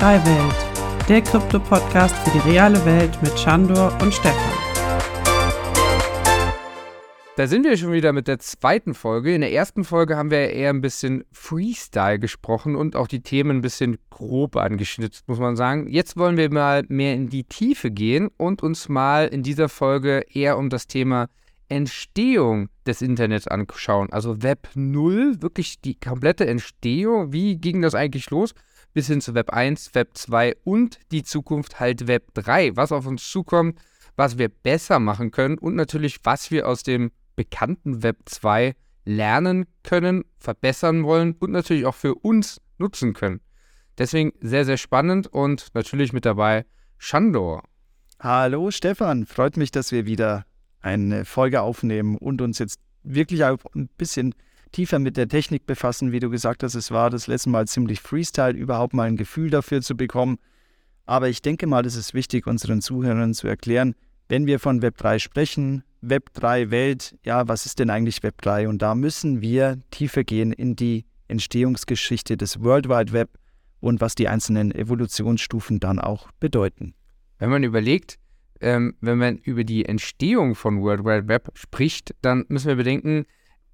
Web3 Welt, der Krypto-Podcast für die reale Welt mit Chandor und Stefan. Da sind wir schon wieder mit der zweiten Folge. In der ersten Folge haben wir eher ein bisschen Freestyle gesprochen und auch die Themen ein bisschen grob angeschnitten, muss man sagen. Jetzt wollen wir mal mehr in die Tiefe gehen und uns mal in dieser Folge eher um das Thema Entstehung des Internets anschauen. Also Web 0, wirklich die komplette Entstehung. Wie ging das eigentlich los? Bis hin zu Web 1, Web 2 und die Zukunft halt Web 3. Was auf uns zukommt, was wir besser machen können und natürlich, was wir aus dem bekannten Web 2 lernen können, verbessern wollen und natürlich auch für uns nutzen können. Deswegen sehr, sehr spannend und natürlich mit dabei Shandor. Hallo Stefan, freut mich, dass wir wieder eine Folge aufnehmen und uns jetzt wirklich auch ein bisschen tiefer mit der Technik befassen. Wie du gesagt hast, es war das letzte Mal ziemlich Freestyle, überhaupt mal ein Gefühl dafür zu bekommen. Aber ich denke mal, es ist wichtig, unseren Zuhörern zu erklären, wenn wir von Web3 sprechen, Web3 Welt, ja, was ist denn eigentlich Web3? Und da müssen wir tiefer gehen in die Entstehungsgeschichte des World Wide Web und was die einzelnen Evolutionsstufen dann auch bedeuten. Wenn man überlegt, ähm, wenn man über die Entstehung von World Wide Web spricht, dann müssen wir bedenken,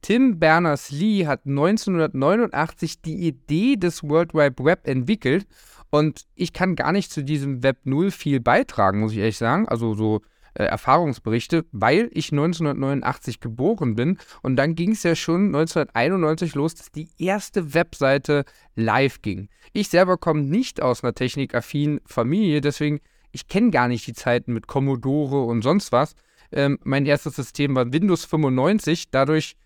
Tim Berners-Lee hat 1989 die Idee des World Wide Web entwickelt und ich kann gar nicht zu diesem Web 0 viel beitragen, muss ich ehrlich sagen. Also so äh, Erfahrungsberichte, weil ich 1989 geboren bin und dann ging es ja schon 1991 los, dass die erste Webseite live ging. Ich selber komme nicht aus einer technikaffinen Familie, deswegen ich kenne gar nicht die Zeiten mit Commodore und sonst was. Ähm, mein erstes System war Windows 95. Dadurch,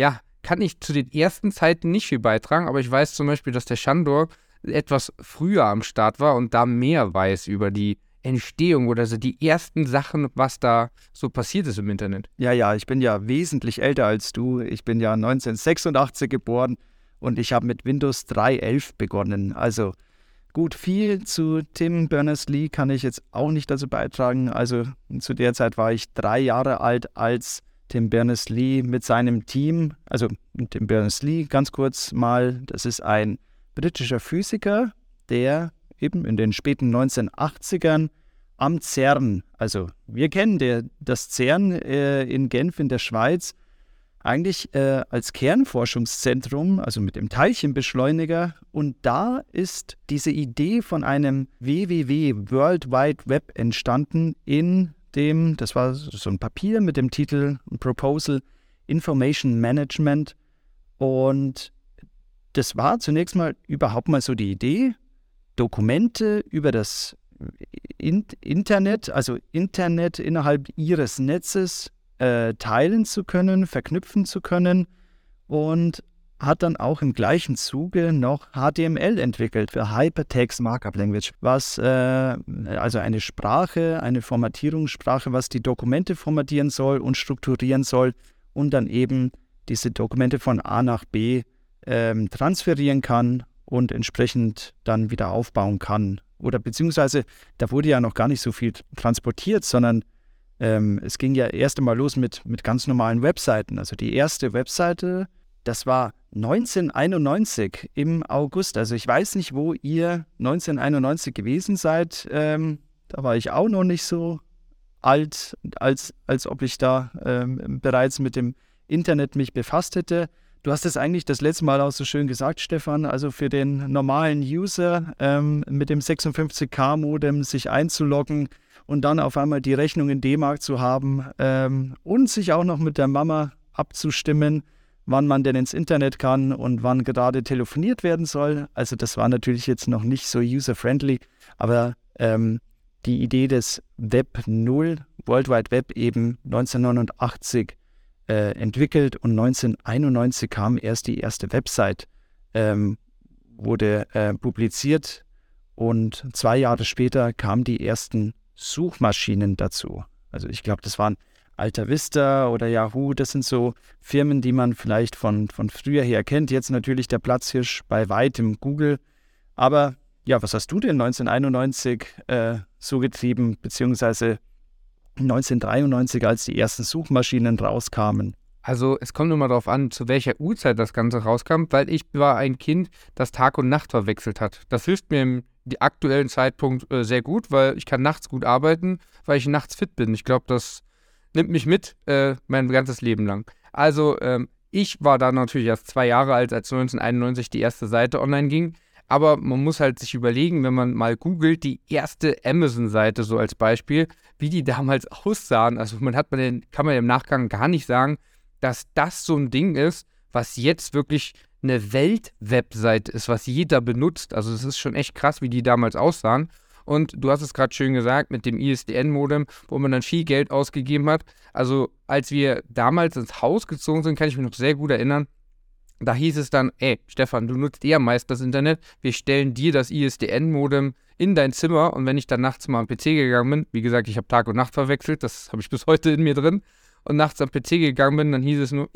ja, kann ich zu den ersten Zeiten nicht viel beitragen, aber ich weiß zum Beispiel, dass der Shandor etwas früher am Start war und da mehr weiß über die Entstehung oder so die ersten Sachen, was da so passiert ist im Internet. Ja, ja, ich bin ja wesentlich älter als du. Ich bin ja 1986 geboren und ich habe mit Windows 3.11 begonnen. Also Gut, viel zu Tim Berners-Lee kann ich jetzt auch nicht dazu beitragen. Also zu der Zeit war ich drei Jahre alt, als Tim Berners-Lee mit seinem Team, also Tim Berners-Lee ganz kurz mal, das ist ein britischer Physiker, der eben in den späten 1980ern am CERN, also wir kennen der, das CERN äh, in Genf in der Schweiz, eigentlich äh, als Kernforschungszentrum, also mit dem Teilchenbeschleuniger. Und da ist diese Idee von einem WWW World Wide Web entstanden in dem, das war so ein Papier mit dem Titel Proposal Information Management. Und das war zunächst mal überhaupt mal so die Idee, Dokumente über das Internet, also Internet innerhalb ihres Netzes äh, teilen zu können, verknüpfen zu können und hat dann auch im gleichen Zuge noch HTML entwickelt für Hypertext Markup Language, was äh, also eine Sprache, eine Formatierungssprache, was die Dokumente formatieren soll und strukturieren soll und dann eben diese Dokumente von A nach B ähm, transferieren kann und entsprechend dann wieder aufbauen kann. Oder beziehungsweise, da wurde ja noch gar nicht so viel transportiert, sondern ähm, es ging ja erst einmal los mit, mit ganz normalen Webseiten. Also die erste Webseite, das war 1991 im August. Also ich weiß nicht, wo ihr 1991 gewesen seid. Ähm, da war ich auch noch nicht so alt, als, als ob ich da ähm, bereits mit dem Internet mich befasst hätte. Du hast es eigentlich das letzte Mal auch so schön gesagt, Stefan. Also für den normalen User ähm, mit dem 56K-Modem sich einzuloggen, und dann auf einmal die Rechnung in D-Mark zu haben ähm, und sich auch noch mit der Mama abzustimmen, wann man denn ins Internet kann und wann gerade telefoniert werden soll. Also das war natürlich jetzt noch nicht so user-friendly, aber ähm, die Idee des Web 0, World Wide Web eben 1989 äh, entwickelt und 1991 kam erst die erste Website, ähm, wurde äh, publiziert und zwei Jahre später kamen die ersten Suchmaschinen dazu. Also ich glaube, das waren Alta Vista oder Yahoo, das sind so Firmen, die man vielleicht von, von früher her kennt. Jetzt natürlich der Platzhirsch bei weitem Google. Aber ja, was hast du denn 1991 äh, so getrieben, beziehungsweise 1993, als die ersten Suchmaschinen rauskamen? Also es kommt immer darauf an, zu welcher Uhrzeit das Ganze rauskam, weil ich war ein Kind, das Tag und Nacht verwechselt hat. Das hilft mir im aktuellen Zeitpunkt äh, sehr gut, weil ich kann nachts gut arbeiten, weil ich nachts fit bin. Ich glaube, das nimmt mich mit äh, mein ganzes Leben lang. Also ähm, ich war da natürlich erst zwei Jahre alt, als 1991 die erste Seite online ging. Aber man muss halt sich überlegen, wenn man mal googelt, die erste Amazon-Seite so als Beispiel, wie die damals aussahen. Also man hat man den, kann man im Nachgang gar nicht sagen, dass das so ein Ding ist, was jetzt wirklich eine Welt-Webseite ist, was jeder benutzt. Also es ist schon echt krass, wie die damals aussahen. Und du hast es gerade schön gesagt mit dem ISDN-Modem, wo man dann viel Geld ausgegeben hat. Also als wir damals ins Haus gezogen sind, kann ich mich noch sehr gut erinnern. Da hieß es dann, ey, Stefan, du nutzt eher meist das Internet. Wir stellen dir das ISDN-Modem in dein Zimmer. Und wenn ich dann nachts mal am PC gegangen bin, wie gesagt, ich habe Tag und Nacht verwechselt, das habe ich bis heute in mir drin und nachts am PC gegangen bin, dann hieß es nur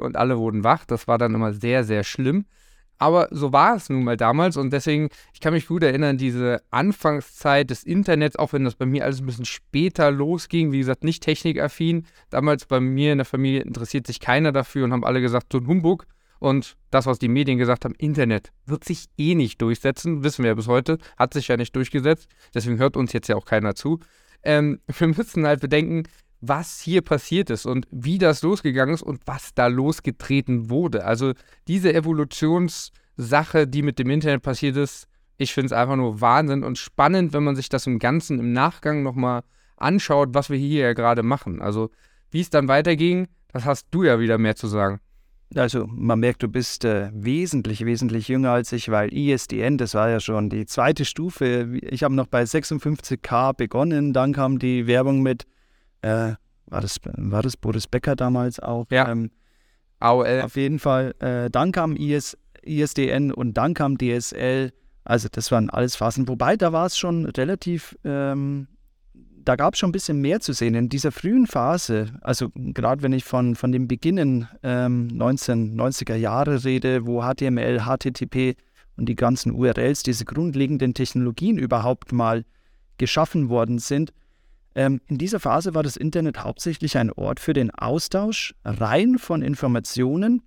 und alle wurden wach. Das war dann immer sehr, sehr schlimm. Aber so war es nun mal damals und deswegen, ich kann mich gut erinnern, diese Anfangszeit des Internets, auch wenn das bei mir alles ein bisschen später losging, wie gesagt, nicht technikaffin. Damals bei mir in der Familie interessiert sich keiner dafür und haben alle gesagt, so ein Humbug. Und das, was die Medien gesagt haben, Internet wird sich eh nicht durchsetzen, wissen wir ja bis heute, hat sich ja nicht durchgesetzt. Deswegen hört uns jetzt ja auch keiner zu. Ähm, wir müssen halt bedenken, was hier passiert ist und wie das losgegangen ist und was da losgetreten wurde. Also diese Evolutionssache, die mit dem Internet passiert ist, ich finde es einfach nur Wahnsinn und spannend, wenn man sich das im Ganzen im Nachgang nochmal anschaut, was wir hier ja gerade machen. Also wie es dann weiterging, das hast du ja wieder mehr zu sagen. Also man merkt, du bist äh, wesentlich, wesentlich jünger als ich, weil ISDN, das war ja schon die zweite Stufe. Ich habe noch bei 56k begonnen, dann kam die Werbung mit äh, war, das, war das Boris Becker damals auch? Ja. Ähm, AOL. Auf jeden Fall. Äh, dann kam IS, ISDN und dann kam DSL. Also das waren alles Phasen. Wobei, da war es schon relativ, ähm, da gab es schon ein bisschen mehr zu sehen. In dieser frühen Phase, also gerade wenn ich von, von dem Beginnen ähm, 1990er Jahre rede, wo HTML, HTTP und die ganzen URLs, diese grundlegenden Technologien überhaupt mal geschaffen worden sind, ähm, in dieser Phase war das Internet hauptsächlich ein Ort für den Austausch rein von Informationen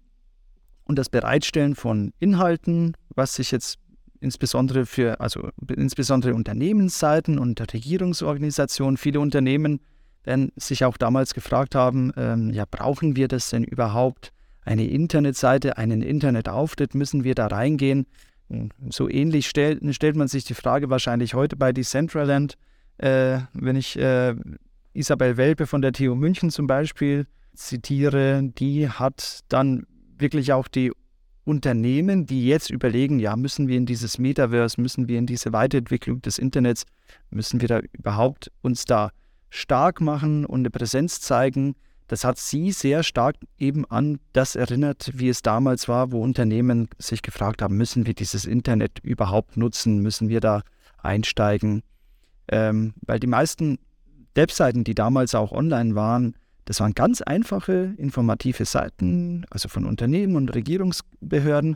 und das Bereitstellen von Inhalten, was sich jetzt insbesondere für, also insbesondere Unternehmensseiten und Regierungsorganisationen, viele Unternehmen werden sich auch damals gefragt haben, ähm, ja, brauchen wir das denn überhaupt? Eine Internetseite, einen Internetauftritt, müssen wir da reingehen? So ähnlich stellt, stellt man sich die Frage wahrscheinlich heute bei Decentraland äh, wenn ich äh, Isabel Welpe von der TU München zum Beispiel zitiere, die hat dann wirklich auch die Unternehmen, die jetzt überlegen, ja, müssen wir in dieses Metaverse, müssen wir in diese Weiterentwicklung des Internets, müssen wir da überhaupt uns da stark machen und eine Präsenz zeigen, das hat sie sehr stark eben an das erinnert, wie es damals war, wo Unternehmen sich gefragt haben, müssen wir dieses Internet überhaupt nutzen, müssen wir da einsteigen. Ähm, weil die meisten Webseiten, die damals auch online waren, das waren ganz einfache informative Seiten, also von Unternehmen und Regierungsbehörden,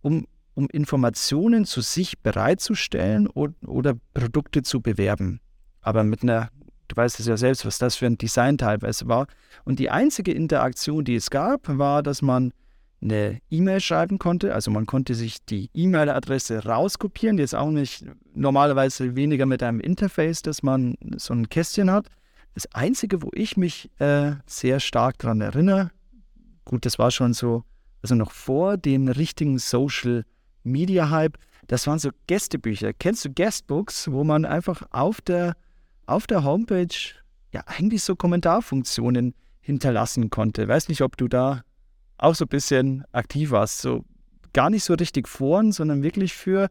um, um Informationen zu sich bereitzustellen oder, oder Produkte zu bewerben. Aber mit einer, du weißt es ja selbst, was das für ein Design teilweise war. Und die einzige Interaktion, die es gab, war, dass man eine E-Mail schreiben konnte. Also man konnte sich die E-Mail-Adresse rauskopieren, jetzt auch nicht normalerweise weniger mit einem Interface, dass man so ein Kästchen hat. Das Einzige, wo ich mich äh, sehr stark daran erinnere, gut, das war schon so, also noch vor dem richtigen Social Media Hype, das waren so Gästebücher. Kennst du Guestbooks, wo man einfach auf der, auf der Homepage ja eigentlich so Kommentarfunktionen hinterlassen konnte? Weiß nicht, ob du da auch so ein bisschen aktiv warst. So gar nicht so richtig Foren, sondern wirklich für,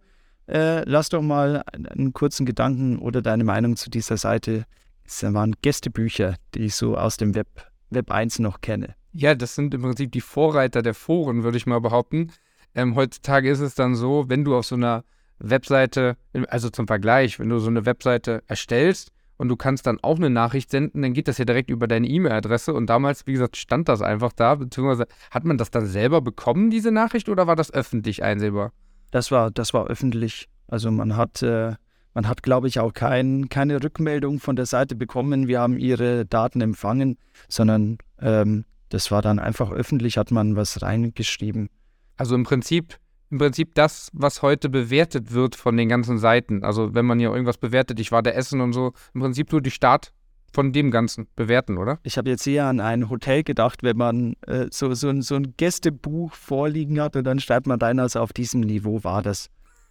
äh, lass doch mal einen kurzen Gedanken oder deine Meinung zu dieser Seite. Es waren Gästebücher, die ich so aus dem Web, Web 1 noch kenne. Ja, das sind im Prinzip die Vorreiter der Foren, würde ich mal behaupten. Ähm, heutzutage ist es dann so, wenn du auf so einer Webseite, also zum Vergleich, wenn du so eine Webseite erstellst, und du kannst dann auch eine Nachricht senden, dann geht das ja direkt über deine E-Mail-Adresse. Und damals, wie gesagt, stand das einfach da, beziehungsweise hat man das dann selber bekommen, diese Nachricht, oder war das öffentlich einsehbar? Das war, das war öffentlich. Also man hat, äh, man hat, glaube ich, auch kein, keine Rückmeldung von der Seite bekommen, wir haben ihre Daten empfangen, sondern ähm, das war dann einfach öffentlich, hat man was reingeschrieben. Also im Prinzip, im Prinzip das, was heute bewertet wird von den ganzen Seiten. Also wenn man hier irgendwas bewertet, ich war der Essen und so, im Prinzip nur die Start von dem Ganzen bewerten, oder? Ich habe jetzt eher an ein Hotel gedacht, wenn man äh, so, so, ein, so ein Gästebuch vorliegen hat und dann schreibt man rein, also auf diesem Niveau war das.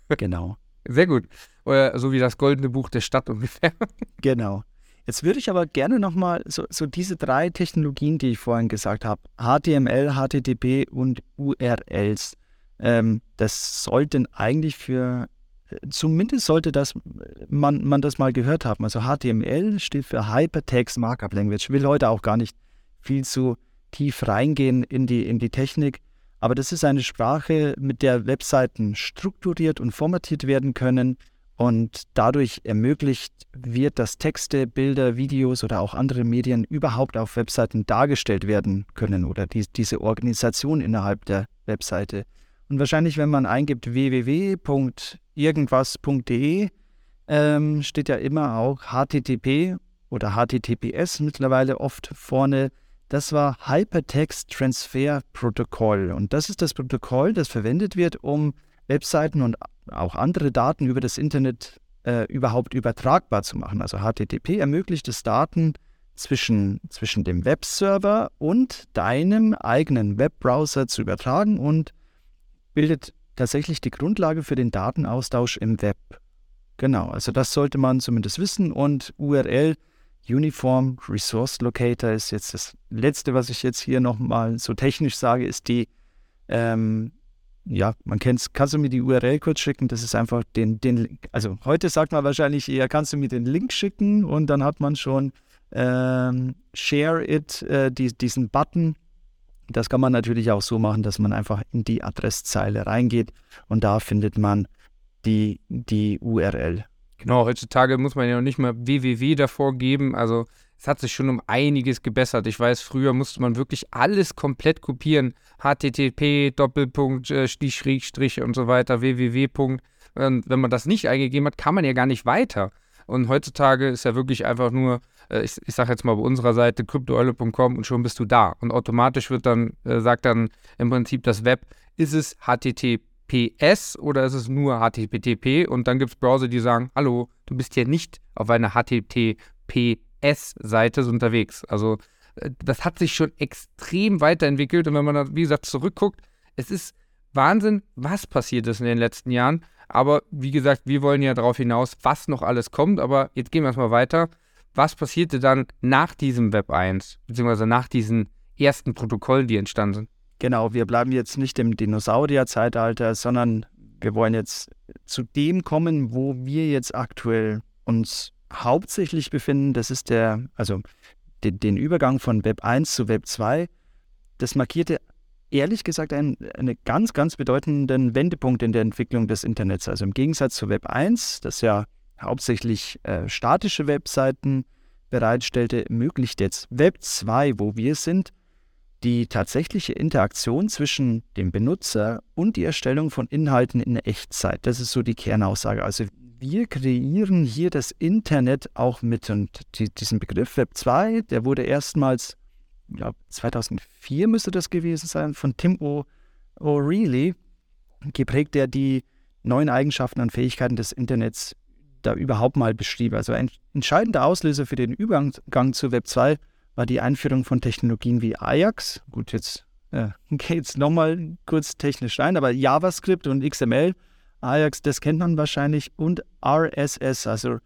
Genau. Sehr gut. Oder so wie das goldene Buch der Stadt ungefähr. Genau. Jetzt würde ich aber gerne nochmal so, so diese drei Technologien, die ich vorhin gesagt habe, HTML, HTTP und URLs, ähm, das sollten eigentlich für zumindest sollte das man, man das mal gehört haben. Also HTML steht für Hypertext Markup Language. Ich will heute auch gar nicht viel zu tief reingehen in die, in die Technik. Aber das ist eine Sprache, mit der Webseiten strukturiert und formatiert werden können. Und dadurch ermöglicht wird, dass Texte, Bilder, Videos oder auch andere Medien überhaupt auf Webseiten dargestellt werden können oder die, diese Organisation innerhalb der Webseite. Und wahrscheinlich, wenn man eingibt www.irgendwas.de, ähm, steht ja immer auch HTTP oder HTTPS mittlerweile oft vorne. Das war Hypertext Transfer Protocol. Und das ist das Protokoll, das verwendet wird, um Webseiten und auch andere Daten über das Internet äh, überhaupt übertragbar zu machen. Also HTTP ermöglicht es, Daten zwischen, zwischen dem Webserver und deinem eigenen Webbrowser zu übertragen und bildet tatsächlich die Grundlage für den Datenaustausch im Web. Genau, also das sollte man zumindest wissen und URL Uniform Resource Locator ist jetzt das letzte, was ich jetzt hier nochmal so technisch sage, ist die, ähm, ja, man kennt es, kannst du mir die URL kurz schicken? Das ist einfach den, den, also heute sagt man wahrscheinlich eher, kannst du mir den Link schicken und dann hat man schon ähm, Share It, äh, die, diesen Button das kann man natürlich auch so machen, dass man einfach in die Adresszeile reingeht und da findet man die, die URL. Genau, heutzutage muss man ja noch nicht mal www davor geben. Also es hat sich schon um einiges gebessert. Ich weiß, früher musste man wirklich alles komplett kopieren. HTTP, Doppelpunkt, äh, Schrägstrich und so weiter, www. Und wenn man das nicht eingegeben hat, kann man ja gar nicht weiter. Und heutzutage ist ja wirklich einfach nur, äh, ich, ich sage jetzt mal bei unserer Seite cryptoeule.com und schon bist du da. Und automatisch wird dann, äh, sagt dann im Prinzip das Web, ist es HTTPS oder ist es nur HTTP? Und dann gibt es Browser, die sagen, hallo, du bist hier nicht auf einer HTTPS-Seite unterwegs. Also äh, das hat sich schon extrem weiterentwickelt. Und wenn man da, wie gesagt, zurückguckt, es ist Wahnsinn, was passiert ist in den letzten Jahren. Aber wie gesagt, wir wollen ja darauf hinaus, was noch alles kommt. Aber jetzt gehen wir erstmal weiter. Was passierte dann nach diesem Web 1, beziehungsweise nach diesen ersten Protokollen, die entstanden sind? Genau, wir bleiben jetzt nicht im Dinosaurier-Zeitalter, sondern wir wollen jetzt zu dem kommen, wo wir jetzt aktuell uns hauptsächlich befinden. Das ist der, also den, den Übergang von Web 1 zu Web 2. Das markierte ehrlich gesagt einen, einen ganz, ganz bedeutenden Wendepunkt in der Entwicklung des Internets. Also im Gegensatz zu Web 1, das ja hauptsächlich äh, statische Webseiten bereitstellte, ermöglicht jetzt Web 2, wo wir sind, die tatsächliche Interaktion zwischen dem Benutzer und die Erstellung von Inhalten in Echtzeit. Das ist so die Kernaussage. Also wir kreieren hier das Internet auch mit. Und die, diesen Begriff Web 2, der wurde erstmals glaube 2004 müsste das gewesen sein, von Tim O'Reilly geprägt, der die neuen Eigenschaften und Fähigkeiten des Internets da überhaupt mal beschrieb. Also ein entscheidender Auslöser für den Übergang zu Web 2 war die Einführung von Technologien wie Ajax. Gut, jetzt äh, geht es nochmal kurz technisch rein, aber JavaScript und XML, Ajax, das kennt man wahrscheinlich, und RSS, also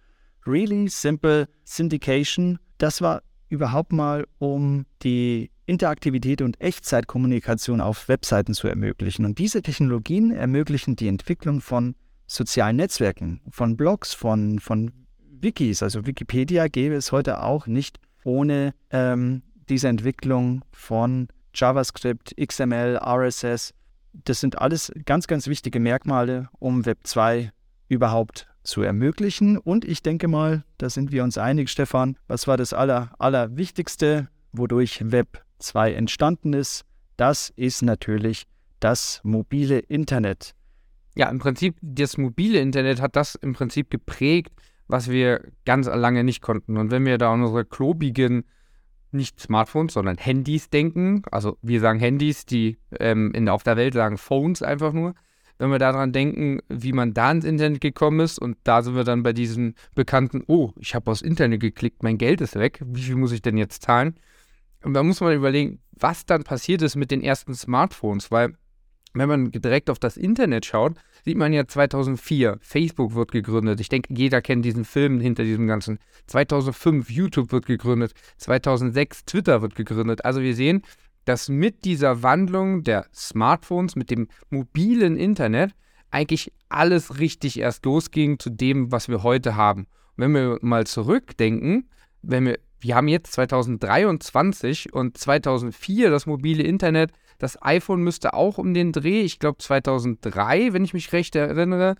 Really Simple Syndication. Das war überhaupt mal, um die Interaktivität und Echtzeitkommunikation auf Webseiten zu ermöglichen. Und diese Technologien ermöglichen die Entwicklung von sozialen Netzwerken, von Blogs, von, von Wikis. Also Wikipedia gäbe es heute auch nicht ohne ähm, diese Entwicklung von JavaScript, XML, RSS. Das sind alles ganz, ganz wichtige Merkmale, um Web 2 überhaupt zu ermöglichen. Und ich denke mal, da sind wir uns einig, Stefan, was war das Aller, Allerwichtigste, wodurch Web 2 entstanden ist? Das ist natürlich das mobile Internet. Ja, im Prinzip, das mobile Internet hat das im Prinzip geprägt, was wir ganz lange nicht konnten. Und wenn wir da unsere klobigen nicht Smartphones, sondern Handys denken, also wir sagen Handys, die ähm, in, auf der Welt sagen Phones einfach nur, wenn wir daran denken, wie man da ins Internet gekommen ist und da sind wir dann bei diesem bekannten, oh, ich habe aufs Internet geklickt, mein Geld ist weg, wie viel muss ich denn jetzt zahlen? Und da muss man überlegen, was dann passiert ist mit den ersten Smartphones, weil wenn man direkt auf das Internet schaut, sieht man ja 2004, Facebook wird gegründet. Ich denke, jeder kennt diesen Film hinter diesem Ganzen. 2005, YouTube wird gegründet. 2006, Twitter wird gegründet. Also wir sehen, dass mit dieser Wandlung der Smartphones, mit dem mobilen Internet, eigentlich alles richtig erst losging zu dem, was wir heute haben. Und wenn wir mal zurückdenken, wenn wir, wir haben jetzt 2023 und 2004 das mobile Internet, das iPhone müsste auch um den Dreh, ich glaube 2003, wenn ich mich recht erinnere.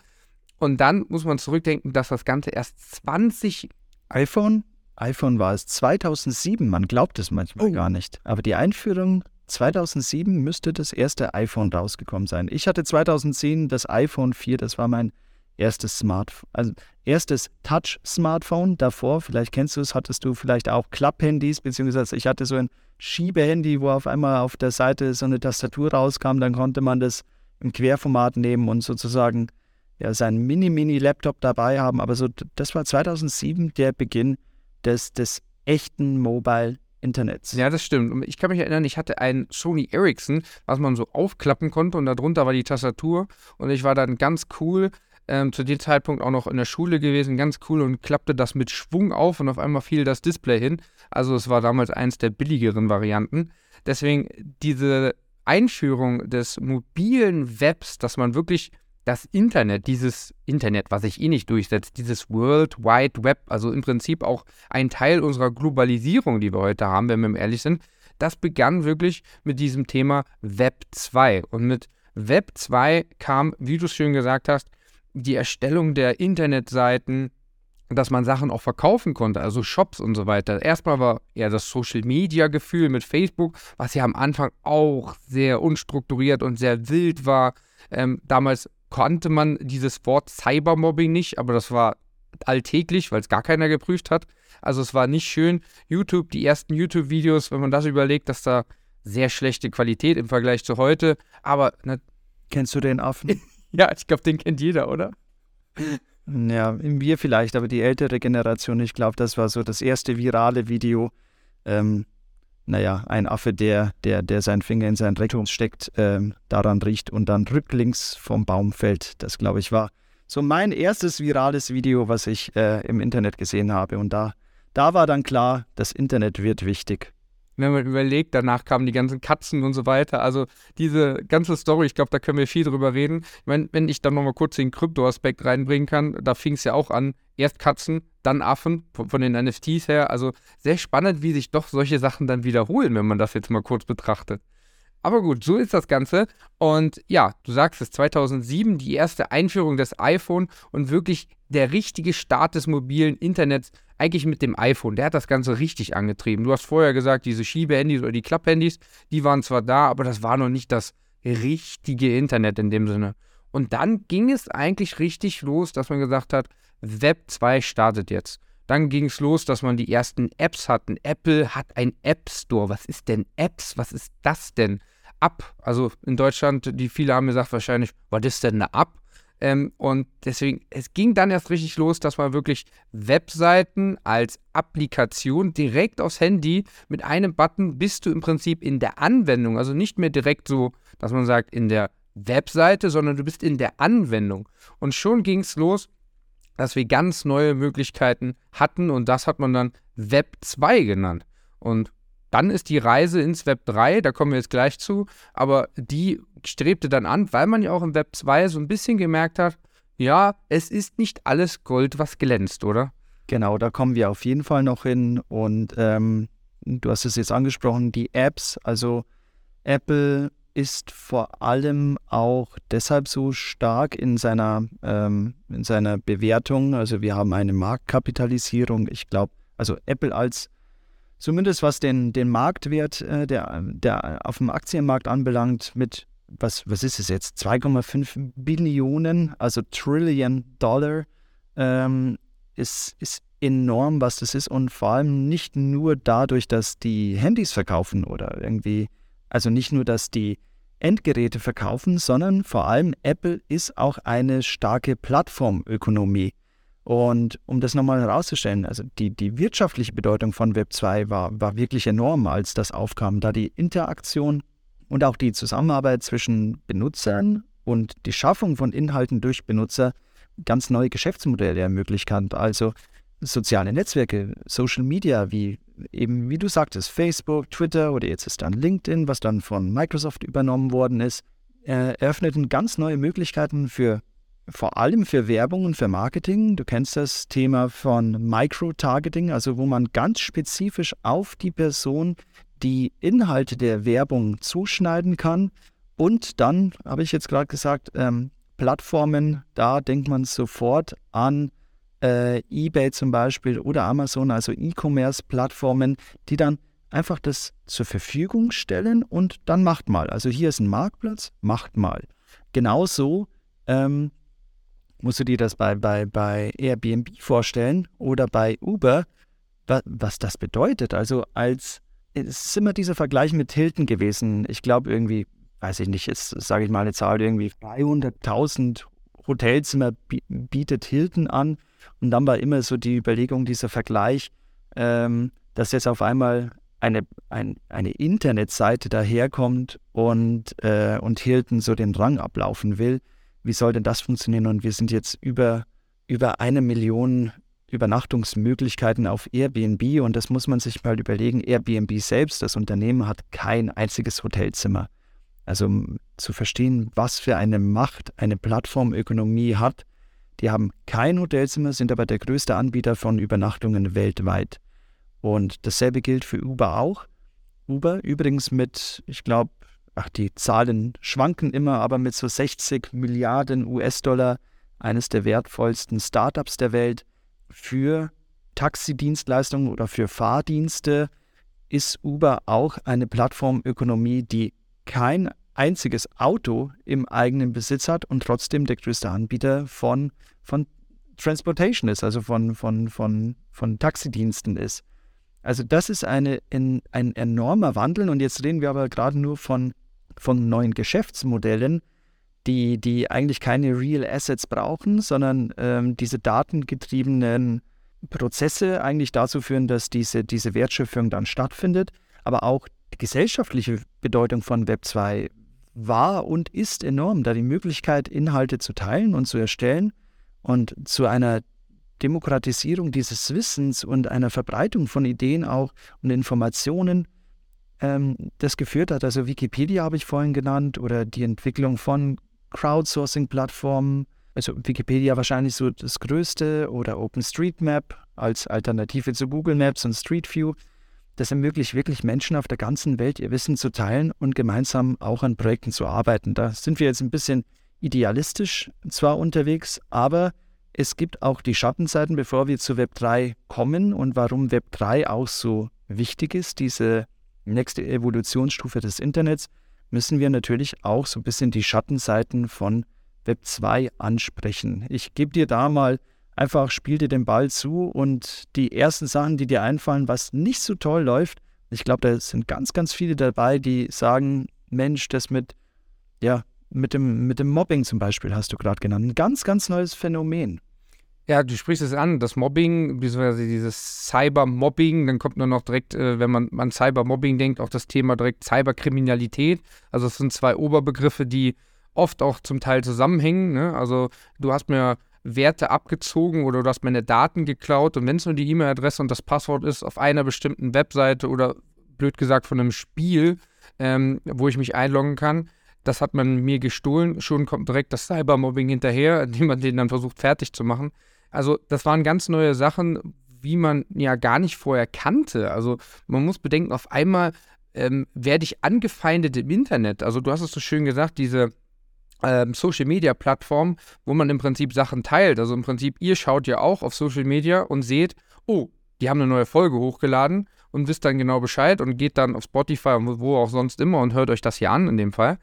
Und dann muss man zurückdenken, dass das Ganze erst 20 iPhone iPhone war es 2007, man glaubt es manchmal oh. gar nicht. Aber die Einführung 2007 müsste das erste iPhone rausgekommen sein. Ich hatte 2010 das iPhone 4, das war mein erstes Smartphone, also erstes Touch-Smartphone. Davor, vielleicht kennst du es, hattest du vielleicht auch Klapp-Handys, beziehungsweise ich hatte so ein Schiebehandy, wo auf einmal auf der Seite so eine Tastatur rauskam, dann konnte man das im Querformat nehmen und sozusagen ja, seinen Mini-Mini-Laptop dabei haben. Aber so, das war 2007 der Beginn des, des echten Mobile Internets. Ja, das stimmt. Ich kann mich erinnern, ich hatte ein Sony Ericsson, was man so aufklappen konnte und darunter war die Tastatur und ich war dann ganz cool. Ähm, zu dem Zeitpunkt auch noch in der Schule gewesen, ganz cool und klappte das mit Schwung auf und auf einmal fiel das Display hin. Also es war damals eins der billigeren Varianten. Deswegen diese Einführung des mobilen Webs, dass man wirklich das Internet, dieses Internet, was sich eh nicht durchsetzt, dieses World Wide Web, also im Prinzip auch ein Teil unserer Globalisierung, die wir heute haben, wenn wir ehrlich sind, das begann wirklich mit diesem Thema Web 2. Und mit Web 2 kam, wie du es schön gesagt hast, die Erstellung der Internetseiten, dass man Sachen auch verkaufen konnte, also Shops und so weiter. Erstmal war ja das Social Media Gefühl mit Facebook, was ja am Anfang auch sehr unstrukturiert und sehr wild war. Ähm, damals konnte man dieses Wort Cybermobbing nicht, aber das war alltäglich, weil es gar keiner geprüft hat. Also es war nicht schön. YouTube, die ersten YouTube-Videos, wenn man das überlegt, dass da sehr schlechte Qualität im Vergleich zu heute, aber... Ne, Kennst du den Affen? ja, ich glaube, den kennt jeder, oder? Ja, wir vielleicht, aber die ältere Generation, ich glaube, das war so das erste virale Video. Ähm, naja, ein Affe, der, der, der seinen Finger in sein Rektum steckt, ähm, daran riecht und dann rücklings vom Baum fällt. Das, glaube ich, war so mein erstes virales Video, was ich äh, im Internet gesehen habe. Und da, da war dann klar, das Internet wird wichtig wenn man überlegt, danach kamen die ganzen Katzen und so weiter. Also diese ganze Story, ich glaube, da können wir viel drüber reden. Ich meine, wenn ich dann nochmal kurz den Krypto-Aspekt reinbringen kann, da fing es ja auch an, erst Katzen, dann Affen von, von den NFTs her. Also sehr spannend, wie sich doch solche Sachen dann wiederholen, wenn man das jetzt mal kurz betrachtet. Aber gut, so ist das Ganze. Und ja, du sagst es, 2007 die erste Einführung des iPhone und wirklich der richtige Start des mobilen Internets eigentlich mit dem iPhone. Der hat das Ganze richtig angetrieben. Du hast vorher gesagt, diese Schiebehandys oder die Klapphandys, die waren zwar da, aber das war noch nicht das richtige Internet in dem Sinne. Und dann ging es eigentlich richtig los, dass man gesagt hat, Web 2 startet jetzt. Dann ging es los, dass man die ersten Apps hatten. Apple hat ein App Store. Was ist denn Apps? Was ist das denn? App. Also in Deutschland, die viele haben gesagt wahrscheinlich, was ist denn eine App? Ähm, und deswegen, es ging dann erst richtig los, dass man wirklich Webseiten als Applikation direkt aufs Handy mit einem Button bist du im Prinzip in der Anwendung. Also nicht mehr direkt so, dass man sagt, in der Webseite, sondern du bist in der Anwendung. Und schon ging es los, dass wir ganz neue Möglichkeiten hatten und das hat man dann Web 2 genannt. Und dann ist die Reise ins Web 3, da kommen wir jetzt gleich zu, aber die strebte dann an, weil man ja auch im Web 2 so ein bisschen gemerkt hat, ja, es ist nicht alles Gold, was glänzt, oder? Genau, da kommen wir auf jeden Fall noch hin. Und ähm, du hast es jetzt angesprochen, die Apps, also Apple ist vor allem auch deshalb so stark in seiner, ähm, in seiner Bewertung. Also wir haben eine Marktkapitalisierung, ich glaube, also Apple als zumindest was den, den Marktwert, äh, der, der auf dem Aktienmarkt anbelangt, mit, was, was ist es jetzt, 2,5 Billionen, also Trillion Dollar, ähm, ist, ist enorm, was das ist und vor allem nicht nur dadurch, dass die Handys verkaufen oder irgendwie, also nicht nur, dass die Endgeräte verkaufen, sondern vor allem Apple ist auch eine starke Plattformökonomie. Und um das nochmal herauszustellen, also die, die wirtschaftliche Bedeutung von Web 2 war, war wirklich enorm, als das aufkam, da die Interaktion und auch die Zusammenarbeit zwischen Benutzern und die Schaffung von Inhalten durch Benutzer ganz neue Geschäftsmodelle ermöglicht hat. Also soziale Netzwerke, Social Media, wie eben, wie du sagtest, Facebook, Twitter oder jetzt ist dann LinkedIn, was dann von Microsoft übernommen worden ist, äh, eröffneten ganz neue Möglichkeiten für vor allem für Werbung und für Marketing. Du kennst das Thema von Micro-Targeting, also wo man ganz spezifisch auf die Person die Inhalte der Werbung zuschneiden kann. Und dann, habe ich jetzt gerade gesagt, ähm, Plattformen, da denkt man sofort an äh, eBay zum Beispiel oder Amazon, also E-Commerce-Plattformen, die dann einfach das zur Verfügung stellen und dann macht mal. Also hier ist ein Marktplatz, macht mal. Genauso ähm, musst du dir das bei, bei, bei Airbnb vorstellen oder bei Uber, wa was das bedeutet. Also als es ist immer dieser Vergleich mit Hilton gewesen. Ich glaube irgendwie weiß ich nicht, jetzt sage ich mal eine Zahl, irgendwie 300.000 Hotelzimmer bietet Hilton an. Und dann war immer so die Überlegung, dieser Vergleich, ähm, dass jetzt auf einmal eine, ein, eine Internetseite daherkommt und, äh, und Hilton so den Rang ablaufen will. Wie soll denn das funktionieren? Und wir sind jetzt über, über eine Million Übernachtungsmöglichkeiten auf Airbnb und das muss man sich mal überlegen. Airbnb selbst, das Unternehmen, hat kein einziges Hotelzimmer. Also zu verstehen, was für eine Macht eine Plattformökonomie hat. Die haben kein Hotelzimmer, sind aber der größte Anbieter von Übernachtungen weltweit. Und dasselbe gilt für Uber auch. Uber übrigens mit, ich glaube, ach, die Zahlen schwanken immer, aber mit so 60 Milliarden US-Dollar, eines der wertvollsten Startups der Welt, für Taxidienstleistungen oder für Fahrdienste ist Uber auch eine Plattformökonomie, die kein einziges Auto im eigenen Besitz hat und trotzdem der größte Anbieter von, von Transportation ist, also von, von, von, von Taxidiensten ist. Also das ist eine, ein, ein enormer Wandel und jetzt reden wir aber gerade nur von, von neuen Geschäftsmodellen, die, die eigentlich keine Real Assets brauchen, sondern ähm, diese datengetriebenen Prozesse eigentlich dazu führen, dass diese, diese Wertschöpfung dann stattfindet, aber auch die gesellschaftliche Bedeutung von Web 2 war und ist enorm, da die Möglichkeit, Inhalte zu teilen und zu erstellen und zu einer Demokratisierung dieses Wissens und einer Verbreitung von Ideen auch und Informationen ähm, das geführt hat. Also Wikipedia habe ich vorhin genannt oder die Entwicklung von Crowdsourcing-Plattformen. Also Wikipedia wahrscheinlich so das größte oder OpenStreetMap als Alternative zu Google Maps und Street View. Das ermöglicht wirklich Menschen auf der ganzen Welt ihr Wissen zu teilen und gemeinsam auch an Projekten zu arbeiten. Da sind wir jetzt ein bisschen idealistisch zwar unterwegs, aber es gibt auch die Schattenseiten, bevor wir zu Web 3 kommen und warum Web 3 auch so wichtig ist, diese nächste Evolutionsstufe des Internets, müssen wir natürlich auch so ein bisschen die Schattenseiten von Web 2 ansprechen. Ich gebe dir da mal einfach spiel dir den Ball zu und die ersten Sachen, die dir einfallen, was nicht so toll läuft, ich glaube, da sind ganz, ganz viele dabei, die sagen, Mensch, das mit, ja, mit dem, mit dem Mobbing zum Beispiel hast du gerade genannt, ein ganz, ganz neues Phänomen. Ja, du sprichst es an, das Mobbing, beziehungsweise dieses Cybermobbing, dann kommt nur noch direkt, äh, wenn man an Cybermobbing denkt, auch das Thema direkt Cyberkriminalität. Also es sind zwei Oberbegriffe, die oft auch zum Teil zusammenhängen. Ne? Also du hast mir Werte abgezogen oder du hast meine Daten geklaut und wenn es nur die E-Mail-Adresse und das Passwort ist auf einer bestimmten Webseite oder blöd gesagt von einem Spiel, ähm, wo ich mich einloggen kann, das hat man mir gestohlen. Schon kommt direkt das Cybermobbing hinterher, indem man den dann versucht fertig zu machen. Also das waren ganz neue Sachen, wie man ja gar nicht vorher kannte. Also man muss bedenken, auf einmal ähm, werde ich angefeindet im Internet. Also du hast es so schön gesagt, diese ähm, Social Media Plattform, wo man im Prinzip Sachen teilt. Also im Prinzip, ihr schaut ja auch auf Social Media und seht, oh, die haben eine neue Folge hochgeladen und wisst dann genau Bescheid und geht dann auf Spotify und wo auch sonst immer und hört euch das hier an in dem Fall.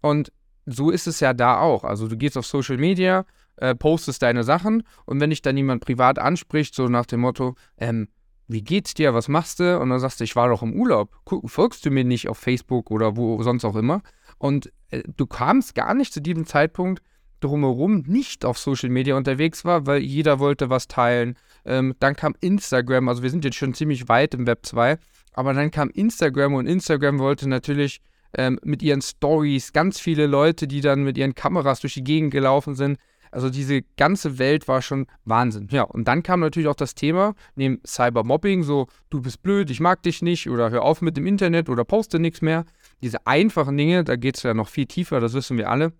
Und so ist es ja da auch. Also du gehst auf Social Media, äh, postest deine Sachen und wenn dich dann jemand privat anspricht, so nach dem Motto, ähm, wie geht's dir, was machst du? Und dann sagst du, ich war doch im Urlaub. Folgst du mir nicht auf Facebook oder wo sonst auch immer? Und äh, du kamst gar nicht zu diesem Zeitpunkt drumherum nicht auf Social Media unterwegs war, weil jeder wollte was teilen. Ähm, dann kam Instagram, also wir sind jetzt schon ziemlich weit im Web 2, aber dann kam Instagram und Instagram wollte natürlich ähm, mit ihren Stories ganz viele Leute, die dann mit ihren Kameras durch die Gegend gelaufen sind. Also diese ganze Welt war schon Wahnsinn. Ja, und dann kam natürlich auch das Thema neben Cybermobbing, so du bist blöd, ich mag dich nicht oder hör auf mit dem Internet oder poste nichts mehr. Diese einfachen Dinge, da geht es ja noch viel tiefer, das wissen wir alle.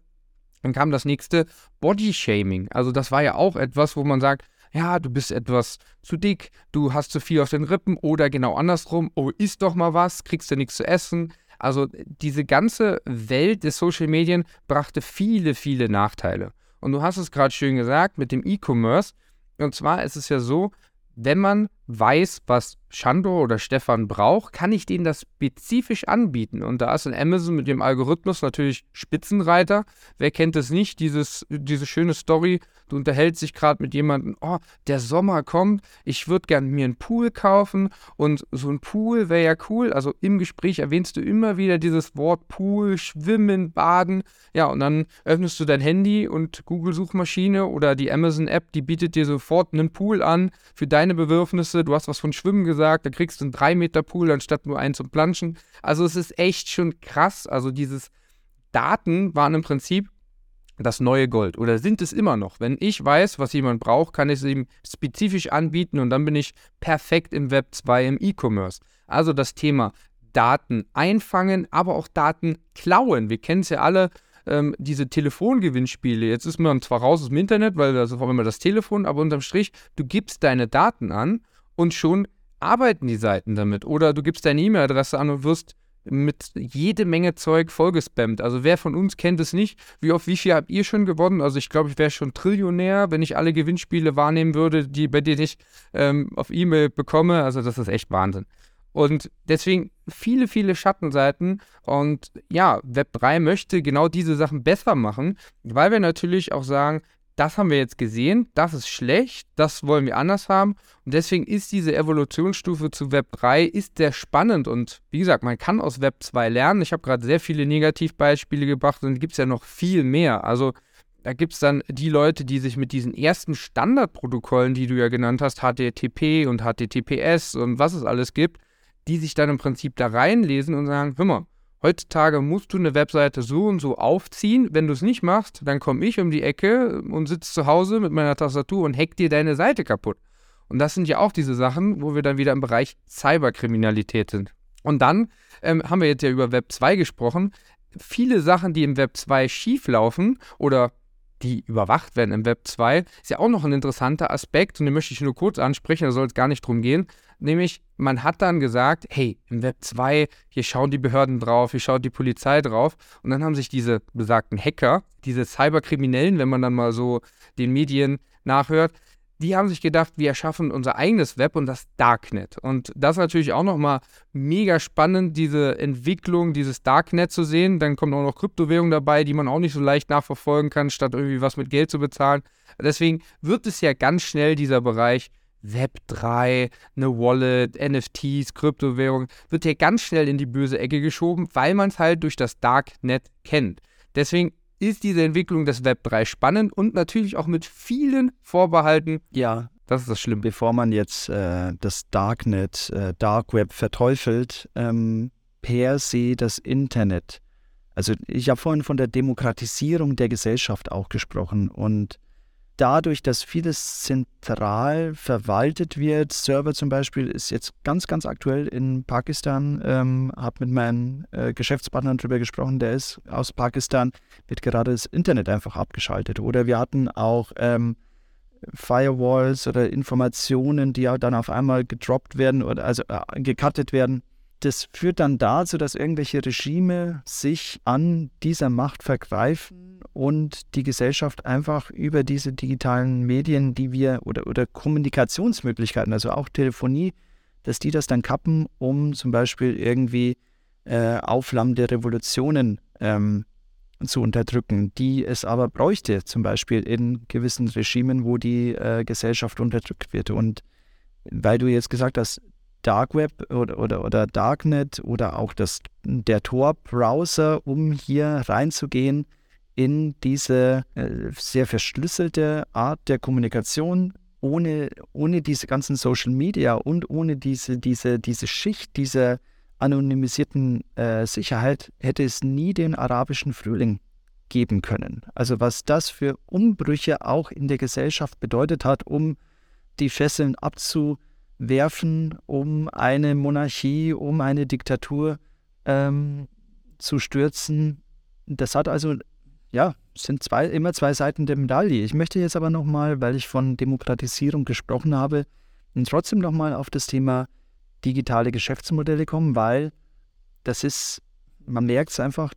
Dann kam das nächste Bodyshaming. Also das war ja auch etwas, wo man sagt, ja, du bist etwas zu dick, du hast zu viel auf den Rippen oder genau andersrum, oh, isst doch mal was, kriegst du nichts zu essen. Also diese ganze Welt des Social Medien brachte viele, viele Nachteile. Und du hast es gerade schön gesagt mit dem E-Commerce. Und zwar ist es ja so, wenn man weiß, was Chandor oder Stefan braucht, kann ich denen das spezifisch anbieten. Und da ist in Amazon mit dem Algorithmus natürlich Spitzenreiter. Wer kennt es nicht? Dieses, diese schöne Story, du unterhältst dich gerade mit jemandem, oh, der Sommer kommt, ich würde gerne mir einen Pool kaufen und so ein Pool wäre ja cool. Also im Gespräch erwähnst du immer wieder dieses Wort Pool, Schwimmen, Baden. Ja, und dann öffnest du dein Handy und Google-Suchmaschine oder die Amazon-App, die bietet dir sofort einen Pool an für deine Bedürfnisse du hast was von Schwimmen gesagt, da kriegst du einen 3 Meter Pool anstatt nur einen zum Planschen. Also es ist echt schon krass. Also dieses Daten waren im Prinzip das neue Gold oder sind es immer noch. Wenn ich weiß, was jemand braucht, kann ich es ihm spezifisch anbieten und dann bin ich perfekt im Web 2 im E-Commerce. Also das Thema Daten einfangen, aber auch Daten klauen. Wir kennen es ja alle, ähm, diese Telefongewinnspiele. Jetzt ist man zwar raus aus dem Internet, weil da ist auf einmal das Telefon, aber unterm Strich, du gibst deine Daten an und schon arbeiten die Seiten damit. Oder du gibst deine E-Mail-Adresse an und wirst mit jede Menge Zeug vollgespammt. Also wer von uns kennt es nicht? Wie oft, wie viel habt ihr schon gewonnen? Also ich glaube, ich wäre schon Trillionär, wenn ich alle Gewinnspiele wahrnehmen würde, die bei denen ich ähm, auf E-Mail bekomme. Also das ist echt Wahnsinn. Und deswegen viele, viele Schattenseiten. Und ja, Web3 möchte genau diese Sachen besser machen, weil wir natürlich auch sagen, das haben wir jetzt gesehen, das ist schlecht, das wollen wir anders haben. Und deswegen ist diese Evolutionsstufe zu Web 3 ist sehr spannend. Und wie gesagt, man kann aus Web 2 lernen. Ich habe gerade sehr viele Negativbeispiele gebracht und gibt es ja noch viel mehr. Also da gibt es dann die Leute, die sich mit diesen ersten Standardprotokollen, die du ja genannt hast, HTTP und HTTPS und was es alles gibt, die sich dann im Prinzip da reinlesen und sagen, hör mal, Heutzutage musst du eine Webseite so und so aufziehen. Wenn du es nicht machst, dann komme ich um die Ecke und sitze zu Hause mit meiner Tastatur und hack dir deine Seite kaputt. Und das sind ja auch diese Sachen, wo wir dann wieder im Bereich Cyberkriminalität sind. Und dann ähm, haben wir jetzt ja über Web 2 gesprochen. Viele Sachen, die im Web 2 schieflaufen oder die überwacht werden im Web 2, ist ja auch noch ein interessanter Aspekt und den möchte ich nur kurz ansprechen, da soll es gar nicht drum gehen. Nämlich, man hat dann gesagt, hey, im Web 2, hier schauen die Behörden drauf, hier schaut die Polizei drauf. Und dann haben sich diese besagten Hacker, diese Cyberkriminellen, wenn man dann mal so den Medien nachhört, die haben sich gedacht, wir erschaffen unser eigenes Web und das Darknet. Und das ist natürlich auch nochmal mega spannend, diese Entwicklung dieses Darknet zu sehen. Dann kommt auch noch Kryptowährung dabei, die man auch nicht so leicht nachverfolgen kann, statt irgendwie was mit Geld zu bezahlen. Deswegen wird es ja ganz schnell dieser Bereich Web3, eine Wallet, NFTs, Kryptowährung, wird hier ganz schnell in die böse Ecke geschoben, weil man es halt durch das Darknet kennt. Deswegen ist diese Entwicklung des Web3 spannend und natürlich auch mit vielen Vorbehalten. Ja, das ist das Schlimme. Bevor man jetzt äh, das Darknet, äh, Dark Web verteufelt, ähm, per se das Internet. Also ich habe vorhin von der Demokratisierung der Gesellschaft auch gesprochen und dadurch, dass vieles zentral verwaltet wird, Server zum Beispiel ist jetzt ganz, ganz aktuell in Pakistan, ähm, habe mit meinen äh, Geschäftspartnern darüber gesprochen, der ist aus Pakistan, wird gerade das Internet einfach abgeschaltet. Oder wir hatten auch ähm, Firewalls oder Informationen, die ja dann auf einmal gedroppt werden oder also äh, gecuttet werden das führt dann dazu, dass irgendwelche Regime sich an dieser Macht vergreifen und die Gesellschaft einfach über diese digitalen Medien, die wir oder, oder Kommunikationsmöglichkeiten, also auch Telefonie, dass die das dann kappen, um zum Beispiel irgendwie äh, aufflammende Revolutionen ähm, zu unterdrücken, die es aber bräuchte, zum Beispiel in gewissen Regimen, wo die äh, Gesellschaft unterdrückt wird. Und weil du jetzt gesagt hast, Dark Web oder, oder, oder Darknet oder auch das, der Tor-Browser, um hier reinzugehen in diese äh, sehr verschlüsselte Art der Kommunikation, ohne, ohne diese ganzen Social Media und ohne diese, diese, diese Schicht dieser anonymisierten äh, Sicherheit hätte es nie den arabischen Frühling geben können. Also was das für Umbrüche auch in der Gesellschaft bedeutet hat, um die Fesseln abzuwerfen, um eine Monarchie, um eine Diktatur ähm, zu stürzen. Das hat also, ja, sind zwei, immer zwei Seiten der Medaille. Ich möchte jetzt aber nochmal, weil ich von Demokratisierung gesprochen habe, trotzdem nochmal auf das Thema digitale Geschäftsmodelle kommen, weil das ist, man merkt es einfach,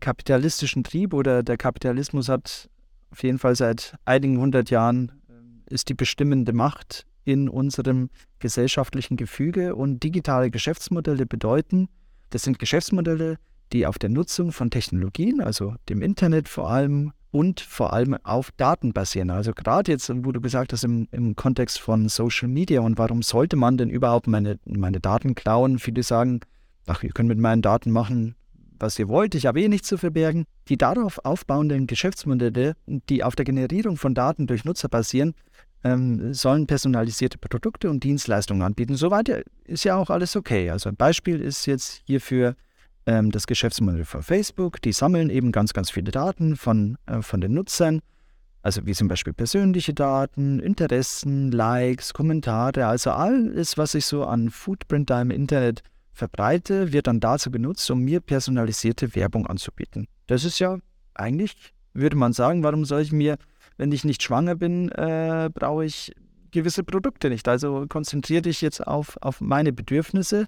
kapitalistischen Trieb oder der Kapitalismus hat auf jeden Fall seit einigen hundert Jahren äh, ist die bestimmende Macht in unserem gesellschaftlichen Gefüge und digitale Geschäftsmodelle bedeuten, das sind Geschäftsmodelle, die auf der Nutzung von Technologien, also dem Internet vor allem und vor allem auf Daten basieren. Also gerade jetzt, wo du gesagt hast, im, im Kontext von Social Media und warum sollte man denn überhaupt meine, meine Daten klauen? Viele sagen, ach, ihr könnt mit meinen Daten machen, was ihr wollt, ich habe eh nichts zu verbergen. Die darauf aufbauenden Geschäftsmodelle, die auf der Generierung von Daten durch Nutzer basieren, ähm, sollen personalisierte Produkte und Dienstleistungen anbieten. Soweit ist ja auch alles okay. Also ein Beispiel ist jetzt hierfür ähm, das Geschäftsmodell von Facebook. Die sammeln eben ganz, ganz viele Daten von, äh, von den Nutzern, also wie zum Beispiel persönliche Daten, Interessen, Likes, Kommentare, also alles, was ich so an Footprint da im Internet verbreite, wird dann dazu genutzt, um mir personalisierte Werbung anzubieten. Das ist ja eigentlich, würde man sagen, warum soll ich mir, wenn ich nicht schwanger bin, äh, brauche ich gewisse Produkte nicht. Also konzentriere dich jetzt auf, auf meine Bedürfnisse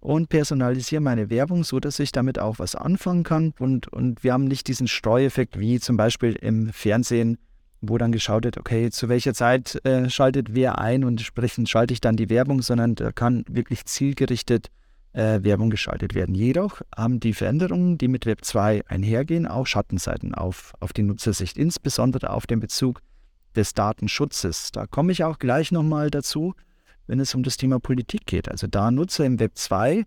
und personalisiere meine Werbung, so dass ich damit auch was anfangen kann. Und, und wir haben nicht diesen Streueffekt wie zum Beispiel im Fernsehen, wo dann geschaut wird, okay, zu welcher Zeit äh, schaltet wer ein und entsprechend schalte ich dann die Werbung, sondern da kann wirklich zielgerichtet äh, Werbung geschaltet werden. Jedoch haben die Veränderungen, die mit Web 2 einhergehen, auch Schattenseiten auf, auf die Nutzersicht, insbesondere auf den Bezug des Datenschutzes. Da komme ich auch gleich nochmal dazu wenn es um das Thema Politik geht. Also da Nutzer im Web 2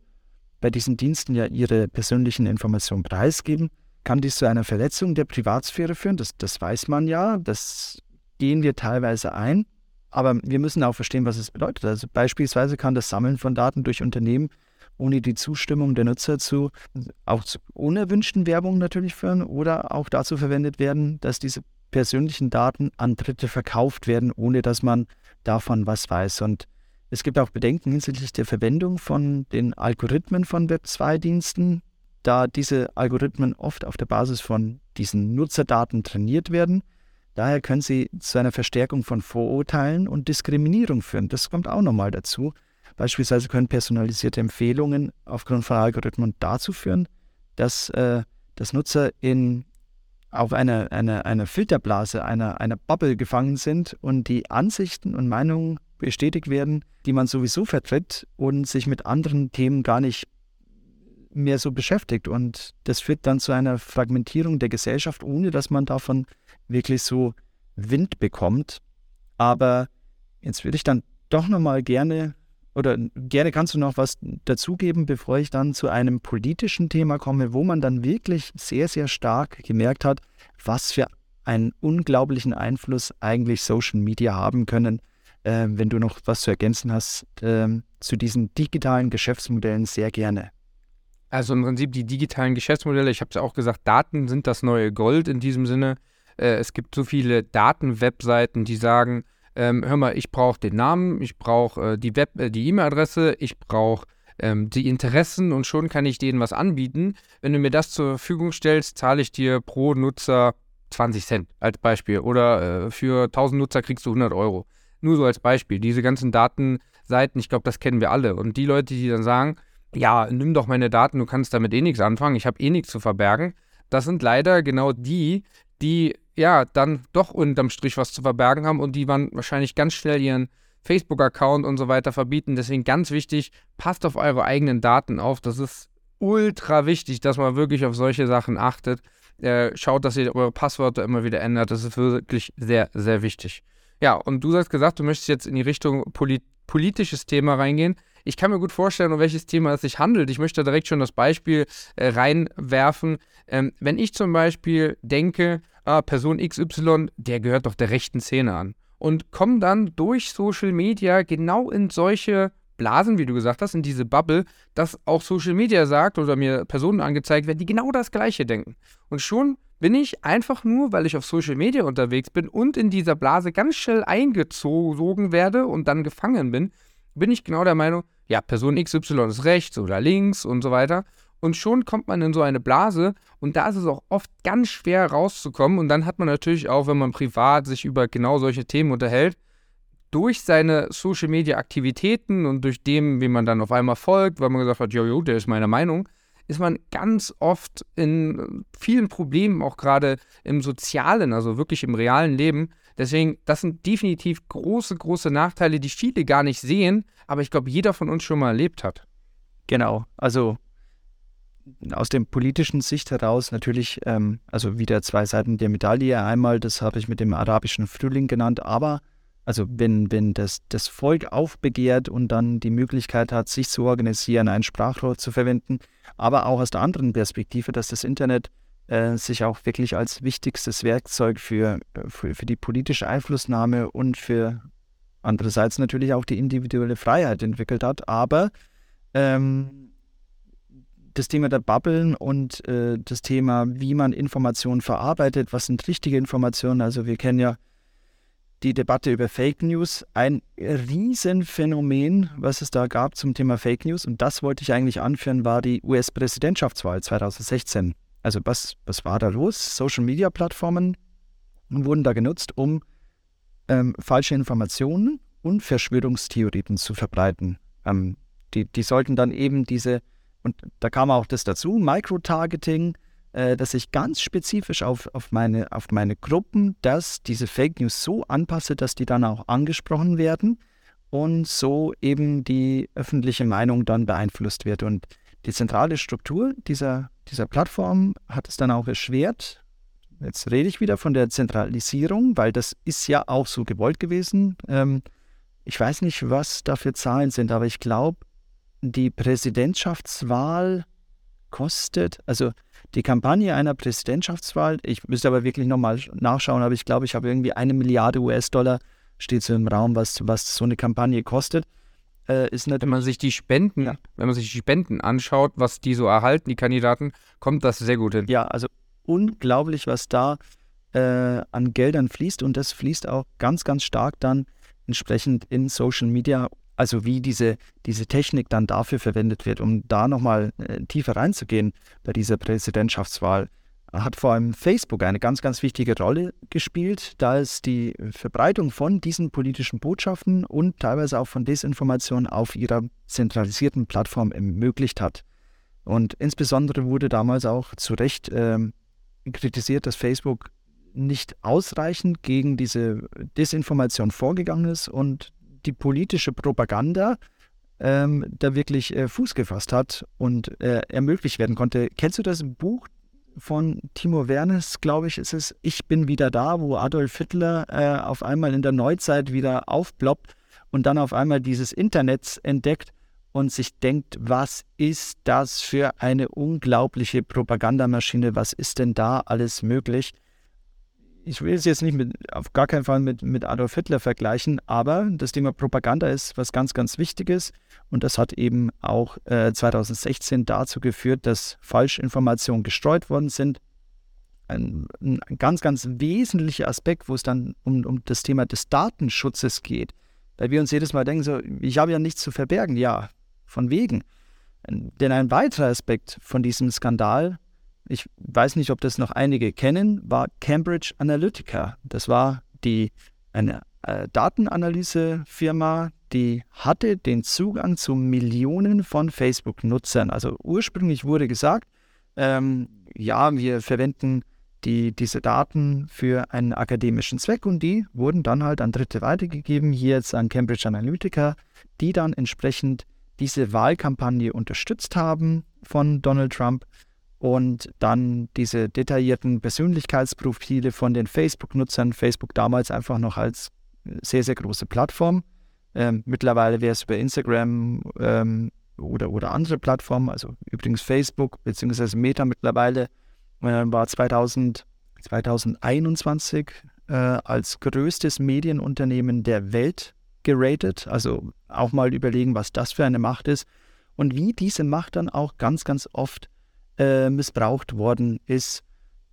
bei diesen Diensten ja ihre persönlichen Informationen preisgeben, kann dies zu einer Verletzung der Privatsphäre führen. Das, das weiß man ja, das gehen wir teilweise ein. Aber wir müssen auch verstehen, was es bedeutet. Also beispielsweise kann das Sammeln von Daten durch Unternehmen ohne die Zustimmung der Nutzer zu auch zu unerwünschten Werbung natürlich führen oder auch dazu verwendet werden, dass diese persönlichen Daten an Dritte verkauft werden, ohne dass man davon was weiß. Und es gibt auch Bedenken hinsichtlich der Verwendung von den Algorithmen von Web2-Diensten, da diese Algorithmen oft auf der Basis von diesen Nutzerdaten trainiert werden. Daher können sie zu einer Verstärkung von Vorurteilen und Diskriminierung führen. Das kommt auch nochmal dazu. Beispielsweise können personalisierte Empfehlungen aufgrund von Algorithmen dazu führen, dass, äh, dass Nutzer in, auf einer eine, eine Filterblase, einer, einer Bubble gefangen sind und die Ansichten und Meinungen bestätigt werden, die man sowieso vertritt und sich mit anderen Themen gar nicht mehr so beschäftigt. Und das führt dann zu einer Fragmentierung der Gesellschaft, ohne dass man davon wirklich so Wind bekommt. Aber jetzt würde ich dann doch nochmal gerne, oder gerne kannst du noch was dazugeben, bevor ich dann zu einem politischen Thema komme, wo man dann wirklich sehr, sehr stark gemerkt hat, was für einen unglaublichen Einfluss eigentlich Social Media haben können äh, wenn du noch was zu ergänzen hast, äh, zu diesen digitalen Geschäftsmodellen sehr gerne. Also im Prinzip die digitalen Geschäftsmodelle, ich habe es auch gesagt, Daten sind das neue Gold in diesem Sinne. Äh, es gibt so viele Datenwebseiten, die sagen, ähm, hör mal, ich brauche den Namen, ich brauche äh, die Web, äh, die E-Mail-Adresse, ich brauche ähm, die Interessen und schon kann ich denen was anbieten. Wenn du mir das zur Verfügung stellst, zahle ich dir pro Nutzer 20 Cent als Beispiel oder äh, für 1000 Nutzer kriegst du 100 Euro. Nur so als Beispiel. Diese ganzen Datenseiten, ich glaube, das kennen wir alle. Und die Leute, die dann sagen, ja, nimm doch meine Daten, du kannst damit eh nichts anfangen, ich habe eh nichts zu verbergen, das sind leider genau die, die ja dann doch unterm Strich was zu verbergen haben und die dann wahrscheinlich ganz schnell ihren Facebook-Account und so weiter verbieten. Deswegen ganz wichtig, passt auf eure eigenen Daten auf. Das ist ultra wichtig, dass man wirklich auf solche Sachen achtet. Äh, schaut, dass ihr eure Passwörter immer wieder ändert. Das ist wirklich sehr, sehr wichtig. Ja, und du hast gesagt, du möchtest jetzt in die Richtung polit politisches Thema reingehen. Ich kann mir gut vorstellen, um welches Thema es sich handelt. Ich möchte direkt schon das Beispiel äh, reinwerfen. Ähm, wenn ich zum Beispiel denke, ah, Person XY, der gehört doch der rechten Szene an. Und komme dann durch Social Media genau in solche Blasen, wie du gesagt hast, in diese Bubble, dass auch Social Media sagt oder mir Personen angezeigt werden, die genau das Gleiche denken. Und schon bin ich einfach nur, weil ich auf Social Media unterwegs bin und in dieser Blase ganz schnell eingezogen werde und dann gefangen bin, bin ich genau der Meinung, ja, Person XY ist rechts oder links und so weiter. Und schon kommt man in so eine Blase und da ist es auch oft ganz schwer rauszukommen. Und dann hat man natürlich auch, wenn man privat sich über genau solche Themen unterhält, durch seine Social Media Aktivitäten und durch dem, wie man dann auf einmal folgt, weil man gesagt hat, jojo, der ist meine Meinung, ist man ganz oft in vielen Problemen, auch gerade im sozialen, also wirklich im realen Leben. Deswegen, das sind definitiv große, große Nachteile, die viele gar nicht sehen, aber ich glaube, jeder von uns schon mal erlebt hat. Genau, also aus dem politischen Sicht heraus natürlich, ähm, also wieder zwei Seiten der Medaille. Einmal, das habe ich mit dem arabischen Frühling genannt, aber also wenn, wenn das, das Volk aufbegehrt und dann die Möglichkeit hat, sich zu organisieren, ein Sprachrohr zu verwenden, aber auch aus der anderen Perspektive, dass das Internet äh, sich auch wirklich als wichtigstes Werkzeug für, für, für die politische Einflussnahme und für andererseits natürlich auch die individuelle Freiheit entwickelt hat. Aber ähm, das Thema der Bubblen und äh, das Thema, wie man Informationen verarbeitet, was sind richtige Informationen, also wir kennen ja die Debatte über Fake News. Ein Riesenphänomen, was es da gab zum Thema Fake News. Und das wollte ich eigentlich anführen, war die US-Präsidentschaftswahl 2016. Also was, was war da los? Social-Media-Plattformen wurden da genutzt, um ähm, falsche Informationen und Verschwörungstheorien zu verbreiten. Ähm, die, die sollten dann eben diese, und da kam auch das dazu, Microtargeting, äh, dass ich ganz spezifisch auf, auf, meine, auf meine Gruppen, dass diese Fake News so anpasse, dass die dann auch angesprochen werden und so eben die öffentliche Meinung dann beeinflusst wird. Und die zentrale Struktur dieser, dieser Plattform hat es dann auch erschwert. Jetzt rede ich wieder von der Zentralisierung, weil das ist ja auch so gewollt gewesen. Ähm, ich weiß nicht, was da für Zahlen sind, aber ich glaube, die Präsidentschaftswahl kostet, also die Kampagne einer Präsidentschaftswahl, ich müsste aber wirklich nochmal nachschauen, aber ich glaube, ich habe irgendwie eine Milliarde US-Dollar, steht so im Raum, was, was so eine Kampagne kostet. Äh, ist wenn man sich die Spenden, ja. wenn man sich die Spenden anschaut, was die so erhalten, die Kandidaten, kommt das sehr gut hin. Ja, also unglaublich, was da äh, an Geldern fließt und das fließt auch ganz, ganz stark dann entsprechend in Social Media also wie diese, diese Technik dann dafür verwendet wird, um da nochmal äh, tiefer reinzugehen bei dieser Präsidentschaftswahl, hat vor allem Facebook eine ganz, ganz wichtige Rolle gespielt, da es die Verbreitung von diesen politischen Botschaften und teilweise auch von Desinformation auf ihrer zentralisierten Plattform ermöglicht hat. Und insbesondere wurde damals auch zu Recht äh, kritisiert, dass Facebook nicht ausreichend gegen diese Desinformation vorgegangen ist und die politische Propaganda ähm, da wirklich äh, Fuß gefasst hat und äh, ermöglicht werden konnte. Kennst du das Buch von Timo Wernes, glaube ich, ist es Ich bin wieder da, wo Adolf Hitler äh, auf einmal in der Neuzeit wieder aufploppt und dann auf einmal dieses Internet entdeckt und sich denkt, was ist das für eine unglaubliche Propagandamaschine, was ist denn da alles möglich? Ich will es jetzt nicht mit, auf gar keinen Fall mit, mit Adolf Hitler vergleichen, aber das Thema Propaganda ist was ganz, ganz Wichtiges und das hat eben auch äh, 2016 dazu geführt, dass Falschinformationen gestreut worden sind. Ein, ein, ganz, ganz wesentlicher Aspekt, wo es dann um, um das Thema des Datenschutzes geht, weil wir uns jedes Mal denken, so, ich habe ja nichts zu verbergen, ja, von wegen. Denn ein weiterer Aspekt von diesem Skandal ich weiß nicht, ob das noch einige kennen, war Cambridge Analytica. Das war die, eine äh, Datenanalysefirma, die hatte den Zugang zu Millionen von Facebook-Nutzern. Also ursprünglich wurde gesagt, ähm, ja, wir verwenden die, diese Daten für einen akademischen Zweck und die wurden dann halt an Dritte weitergegeben, hier jetzt an Cambridge Analytica, die dann entsprechend diese Wahlkampagne unterstützt haben von Donald Trump und dann diese detaillierten Persönlichkeitsprofile von den Facebook-Nutzern. Facebook damals einfach noch als sehr, sehr große Plattform. Ähm, mittlerweile wäre es über Instagram ähm, oder, oder andere Plattformen, also übrigens Facebook bzw. Meta mittlerweile, äh, war 2000, 2021 äh, als größtes Medienunternehmen der Welt geratet. Also auch mal überlegen, was das für eine Macht ist und wie diese Macht dann auch ganz, ganz oft äh, missbraucht worden ist.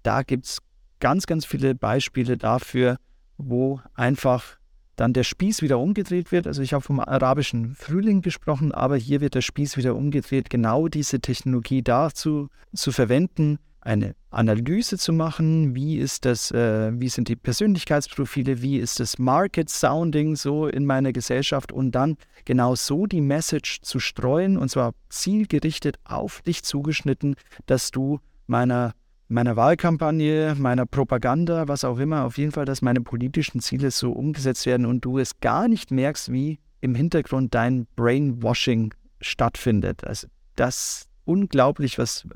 Da gibt es ganz, ganz viele Beispiele dafür, wo einfach dann der Spieß wieder umgedreht wird. Also ich habe vom arabischen Frühling gesprochen, aber hier wird der Spieß wieder umgedreht, genau diese Technologie dazu zu verwenden, eine Analyse zu machen, wie ist das, äh, wie sind die Persönlichkeitsprofile, wie ist das Market Sounding so in meiner Gesellschaft? Und dann genau so die Message zu streuen und zwar zielgerichtet auf dich zugeschnitten, dass du meiner meiner Wahlkampagne, meiner Propaganda, was auch immer, auf jeden Fall, dass meine politischen Ziele so umgesetzt werden und du es gar nicht merkst, wie im Hintergrund dein Brainwashing stattfindet. Also das unglaublich, was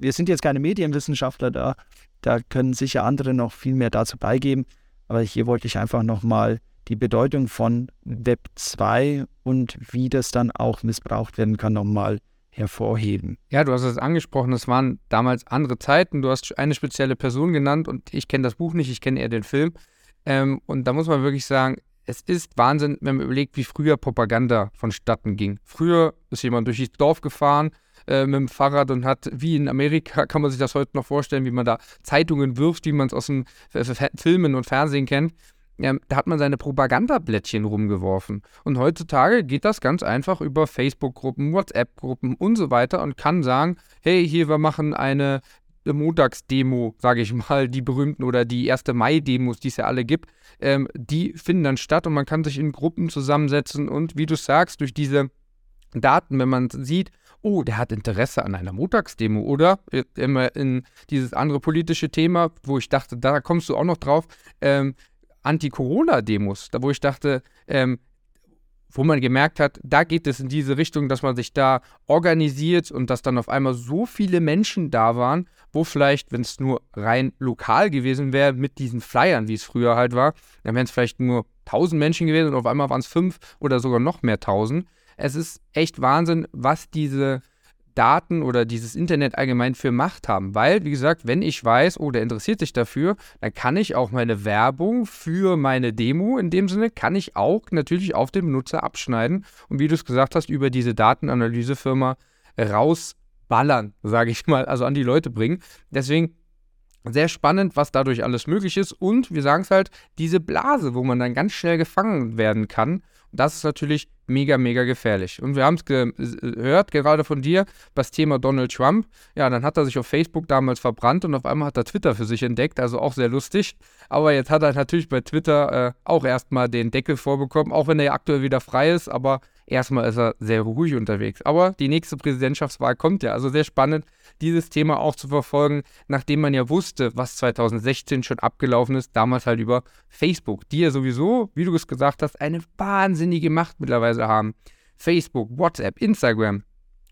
wir sind jetzt keine Medienwissenschaftler da, da können sicher andere noch viel mehr dazu beigeben, aber hier wollte ich einfach nochmal die Bedeutung von Web 2 und wie das dann auch missbraucht werden kann, nochmal hervorheben. Ja, du hast es angesprochen, es waren damals andere Zeiten. Du hast eine spezielle Person genannt und ich kenne das Buch nicht, ich kenne eher den Film. Ähm, und da muss man wirklich sagen, es ist Wahnsinn, wenn man überlegt, wie früher Propaganda vonstatten ging. Früher ist jemand durch das Dorf gefahren, äh, mit dem Fahrrad und hat, wie in Amerika, kann man sich das heute noch vorstellen, wie man da Zeitungen wirft, wie man es aus den Filmen und Fernsehen kennt. Ja, da hat man seine Propagandablättchen rumgeworfen. Und heutzutage geht das ganz einfach über Facebook-Gruppen, WhatsApp-Gruppen und so weiter und kann sagen, hey, hier, wir machen eine Montagsdemo, sage ich mal, die berühmten oder die 1. Mai-Demos, die es ja alle gibt, ähm, die finden dann statt und man kann sich in Gruppen zusammensetzen und wie du sagst, durch diese Daten, wenn man sieht, oh, der hat Interesse an einer Montagsdemo oder? Immer in dieses andere politische Thema, wo ich dachte, da kommst du auch noch drauf, ähm, Anti-Corona-Demos, da wo ich dachte, ähm, wo man gemerkt hat, da geht es in diese Richtung, dass man sich da organisiert und dass dann auf einmal so viele Menschen da waren, wo vielleicht, wenn es nur rein lokal gewesen wäre, mit diesen Flyern, wie es früher halt war, dann wären es vielleicht nur 1000 Menschen gewesen und auf einmal waren es fünf oder sogar noch mehr 1000 es ist echt Wahnsinn, was diese Daten oder dieses Internet allgemein für Macht haben. Weil, wie gesagt, wenn ich weiß, oh, der interessiert sich dafür, dann kann ich auch meine Werbung für meine Demo in dem Sinne, kann ich auch natürlich auf den Benutzer abschneiden und wie du es gesagt hast, über diese Datenanalysefirma rausballern, sage ich mal, also an die Leute bringen. Deswegen sehr spannend, was dadurch alles möglich ist und wir sagen es halt, diese Blase, wo man dann ganz schnell gefangen werden kann das ist natürlich mega, mega gefährlich. Und wir haben es gehört, gerade von dir, das Thema Donald Trump. Ja, dann hat er sich auf Facebook damals verbrannt und auf einmal hat er Twitter für sich entdeckt, also auch sehr lustig. Aber jetzt hat er natürlich bei Twitter äh, auch erstmal den Deckel vorbekommen, auch wenn er ja aktuell wieder frei ist, aber erstmal ist er sehr ruhig unterwegs. Aber die nächste Präsidentschaftswahl kommt ja, also sehr spannend, dieses Thema auch zu verfolgen, nachdem man ja wusste, was 2016 schon abgelaufen ist, damals halt über Facebook, die ja sowieso, wie du es gesagt hast, eine wahnsinnige Macht mittlerweile haben. Facebook, WhatsApp, Instagram.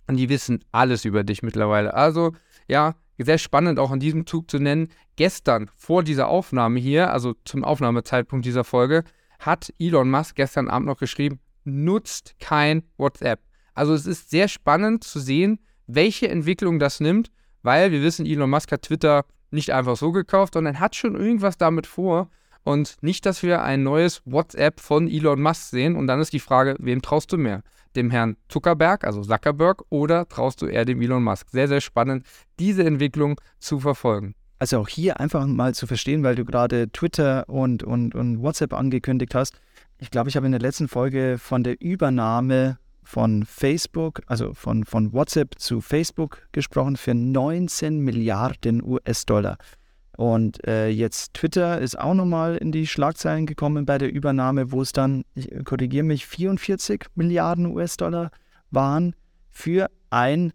Und die wissen alles über dich mittlerweile. Also, ja, sehr spannend auch in diesem Zug zu nennen. Gestern vor dieser Aufnahme hier, also zum Aufnahmezeitpunkt dieser Folge, hat Elon Musk gestern Abend noch geschrieben, nutzt kein WhatsApp. Also es ist sehr spannend zu sehen, welche Entwicklung das nimmt, weil wir wissen, Elon Musk hat Twitter nicht einfach so gekauft, sondern hat schon irgendwas damit vor. Und nicht, dass wir ein neues WhatsApp von Elon Musk sehen. Und dann ist die Frage, wem traust du mehr? Dem Herrn Zuckerberg, also Zuckerberg, oder traust du eher dem Elon Musk? Sehr, sehr spannend, diese Entwicklung zu verfolgen. Also auch hier einfach mal zu verstehen, weil du gerade Twitter und, und, und WhatsApp angekündigt hast. Ich glaube, ich habe in der letzten Folge von der Übernahme von Facebook, also von, von WhatsApp zu Facebook gesprochen für 19 Milliarden US-Dollar. Und äh, jetzt Twitter ist auch nochmal in die Schlagzeilen gekommen bei der Übernahme, wo es dann, ich korrigiere mich, 44 Milliarden US-Dollar waren für ein,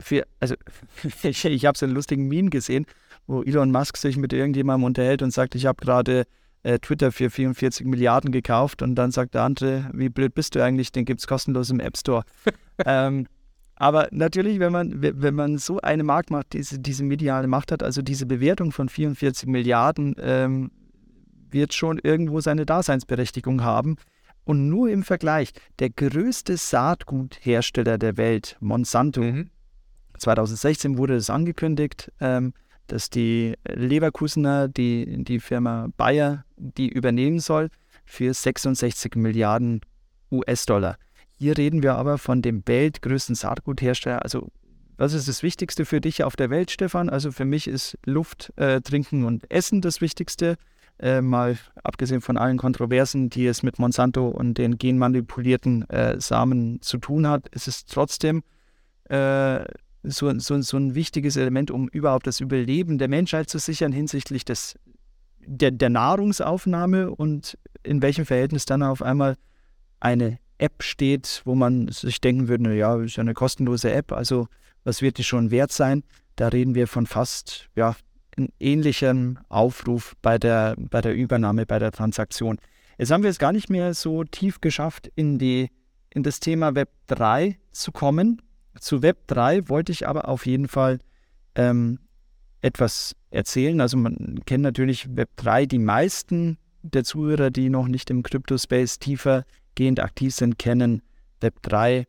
für, also ich, ich habe es in lustigen Meme gesehen, wo Elon Musk sich mit irgendjemandem unterhält und sagt, ich habe gerade äh, Twitter für 44 Milliarden gekauft und dann sagt der andere, wie blöd bist du eigentlich, den gibt es kostenlos im App Store. ähm, Aber natürlich, wenn man, wenn man so eine Marktmacht, diese, diese mediale Macht hat, also diese Bewertung von 44 Milliarden, ähm, wird schon irgendwo seine Daseinsberechtigung haben. Und nur im Vergleich, der größte Saatguthersteller der Welt, Monsanto, mhm. 2016 wurde es angekündigt, ähm, dass die Leverkusener, die, die Firma Bayer, die übernehmen soll für 66 Milliarden US-Dollar. Hier reden wir aber von dem weltgrößten Saatguthersteller. Also, was ist das Wichtigste für dich auf der Welt, Stefan? Also, für mich ist Luft, äh, Trinken und Essen das Wichtigste. Äh, mal abgesehen von allen Kontroversen, die es mit Monsanto und den genmanipulierten äh, Samen zu tun hat, ist es trotzdem äh, so, so, so ein wichtiges Element, um überhaupt das Überleben der Menschheit zu sichern hinsichtlich des, der, der Nahrungsaufnahme und in welchem Verhältnis dann auf einmal eine App steht, wo man sich denken würde, naja, ist ja eine kostenlose App, also was wird die schon wert sein? Da reden wir von fast ja, einem ähnlichen Aufruf bei der, bei der Übernahme, bei der Transaktion. Jetzt haben wir es gar nicht mehr so tief geschafft, in, die, in das Thema Web 3 zu kommen. Zu Web 3 wollte ich aber auf jeden Fall ähm, etwas erzählen. Also man kennt natürlich Web 3. Die meisten der Zuhörer, die noch nicht im Crypto-Space tiefergehend aktiv sind, kennen Web 3.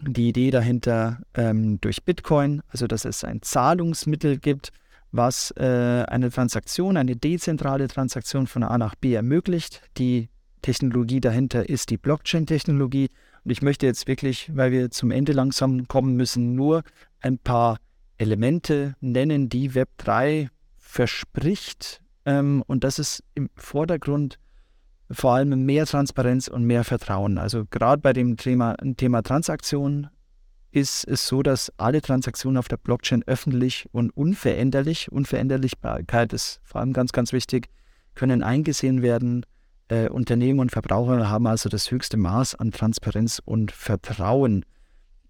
Die Idee dahinter ähm, durch Bitcoin, also dass es ein Zahlungsmittel gibt, was äh, eine Transaktion, eine dezentrale Transaktion von A nach B ermöglicht. Die Technologie dahinter ist die Blockchain-Technologie. Und ich möchte jetzt wirklich, weil wir zum Ende langsam kommen müssen, nur ein paar Elemente nennen, die Web3 verspricht. Ähm, und das ist im Vordergrund vor allem mehr Transparenz und mehr Vertrauen. Also gerade bei dem Thema, Thema Transaktionen ist es so, dass alle Transaktionen auf der Blockchain öffentlich und unveränderlich, Unveränderlichkeit ist vor allem ganz, ganz wichtig, können eingesehen werden. Äh, Unternehmen und Verbraucher haben also das höchste Maß an Transparenz und Vertrauen.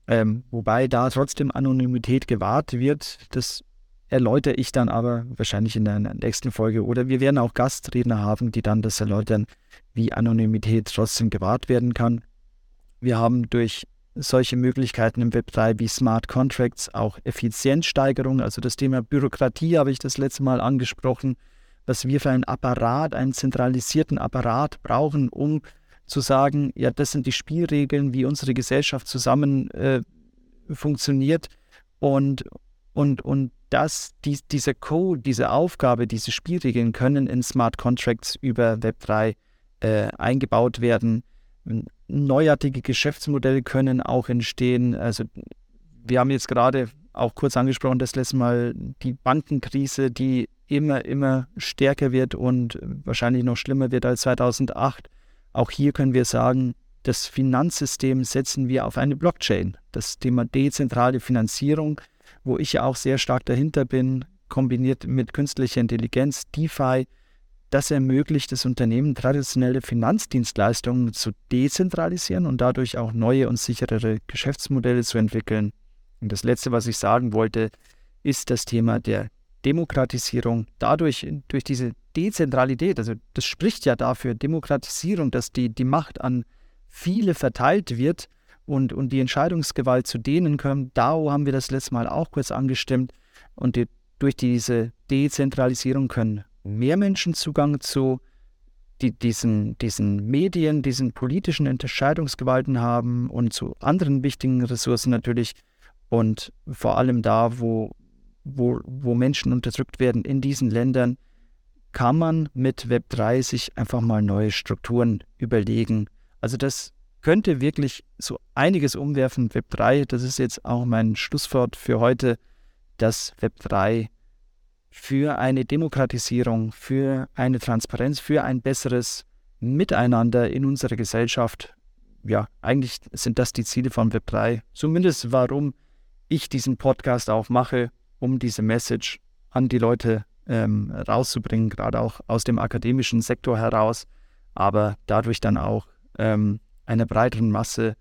Ähm, wobei da trotzdem Anonymität gewahrt wird. Das erläutere ich dann aber wahrscheinlich in der nächsten Folge. Oder wir werden auch Gastredner haben, die dann das erläutern, wie Anonymität trotzdem gewahrt werden kann. Wir haben durch solche Möglichkeiten im Web 3 wie Smart Contracts, auch Effizienzsteigerung, also das Thema Bürokratie habe ich das letzte Mal angesprochen, was wir für einen Apparat, einen zentralisierten Apparat brauchen, um zu sagen, ja, das sind die Spielregeln, wie unsere Gesellschaft zusammen äh, funktioniert und, und, und dass die, dieser Code, diese Aufgabe, diese Spielregeln können in Smart Contracts über Web3 äh, eingebaut werden neuartige Geschäftsmodelle können auch entstehen. Also wir haben jetzt gerade auch kurz angesprochen, das letzte Mal die Bankenkrise, die immer, immer stärker wird und wahrscheinlich noch schlimmer wird als 2008. Auch hier können wir sagen, das Finanzsystem setzen wir auf eine Blockchain. Das Thema dezentrale Finanzierung, wo ich ja auch sehr stark dahinter bin, kombiniert mit künstlicher Intelligenz, DeFi, das ermöglicht es Unternehmen, traditionelle Finanzdienstleistungen zu dezentralisieren und dadurch auch neue und sicherere Geschäftsmodelle zu entwickeln. Und das Letzte, was ich sagen wollte, ist das Thema der Demokratisierung. Dadurch, durch diese Dezentralität, also das spricht ja dafür, Demokratisierung, dass die, die Macht an viele verteilt wird und, und die Entscheidungsgewalt zu denen kommt. DAO haben wir das letzte Mal auch kurz angestimmt. Und die, durch diese Dezentralisierung können mehr Menschen Zugang zu die, diesen, diesen Medien, diesen politischen Entscheidungsgewalten haben und zu anderen wichtigen Ressourcen natürlich und vor allem da, wo, wo, wo Menschen unterdrückt werden in diesen Ländern, kann man mit Web3 sich einfach mal neue Strukturen überlegen. Also das könnte wirklich so einiges umwerfen. Web3, das ist jetzt auch mein Schlusswort für heute, dass Web3 für eine Demokratisierung, für eine Transparenz, für ein besseres Miteinander in unserer Gesellschaft. Ja, eigentlich sind das die Ziele von Web3. Zumindest warum ich diesen Podcast auch mache, um diese Message an die Leute ähm, rauszubringen, gerade auch aus dem akademischen Sektor heraus, aber dadurch dann auch ähm, einer breiteren Masse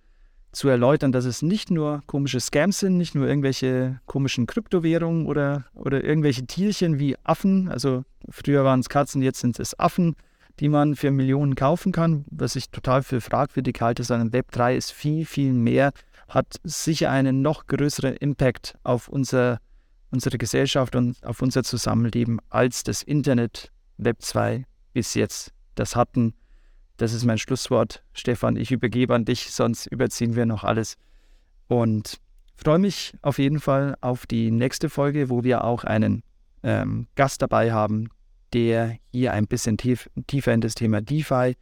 zu erläutern, dass es nicht nur komische Scams sind, nicht nur irgendwelche komischen Kryptowährungen oder, oder irgendwelche Tierchen wie Affen. Also früher waren es Katzen, jetzt sind es Affen, die man für Millionen kaufen kann, was ich total für fragwürdig halte, sondern Web3 ist viel, viel mehr hat sicher einen noch größeren Impact auf unser, unsere Gesellschaft und auf unser Zusammenleben als das Internet, Web 2 bis jetzt das hatten. Das ist mein Schlusswort. Stefan, ich übergebe an dich, sonst überziehen wir noch alles. Und freue mich auf jeden Fall auf die nächste Folge, wo wir auch einen ähm, Gast dabei haben, der hier ein bisschen tief, tiefer in das Thema DeFi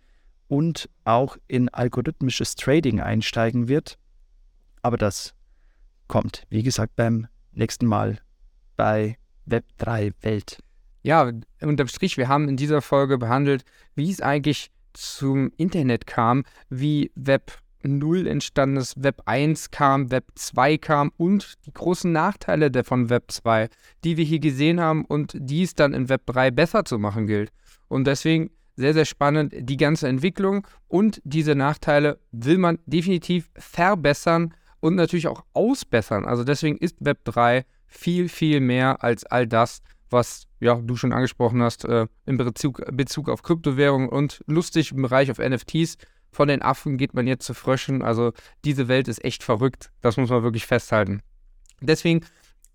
und auch in algorithmisches Trading einsteigen wird. Aber das kommt, wie gesagt, beim nächsten Mal bei Web3 Welt. Ja, unterm Strich, wir haben in dieser Folge behandelt, wie es eigentlich zum Internet kam, wie Web 0 entstanden ist, Web 1 kam, Web 2 kam und die großen Nachteile von Web 2, die wir hier gesehen haben und die es dann in Web 3 besser zu machen gilt. Und deswegen sehr, sehr spannend, die ganze Entwicklung und diese Nachteile will man definitiv verbessern und natürlich auch ausbessern. Also deswegen ist Web 3 viel, viel mehr als all das, was ja, du schon angesprochen hast, äh, in Bezug, Bezug auf Kryptowährungen und lustig im Bereich auf NFTs. Von den Affen geht man jetzt zu Fröschen. Also diese Welt ist echt verrückt. Das muss man wirklich festhalten. Deswegen,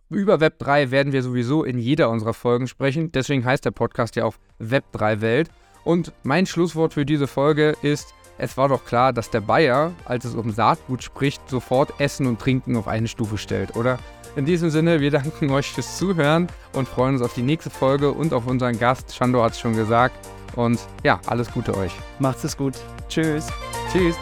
über Web 3 werden wir sowieso in jeder unserer Folgen sprechen. Deswegen heißt der Podcast ja auch Web 3 Welt. Und mein Schlusswort für diese Folge ist, es war doch klar, dass der Bayer, als es um Saatgut spricht, sofort Essen und Trinken auf eine Stufe stellt, oder? In diesem Sinne, wir danken euch fürs Zuhören und freuen uns auf die nächste Folge und auf unseren Gast. Shando hat es schon gesagt. Und ja, alles Gute euch. Macht's es gut. Tschüss. Tschüss.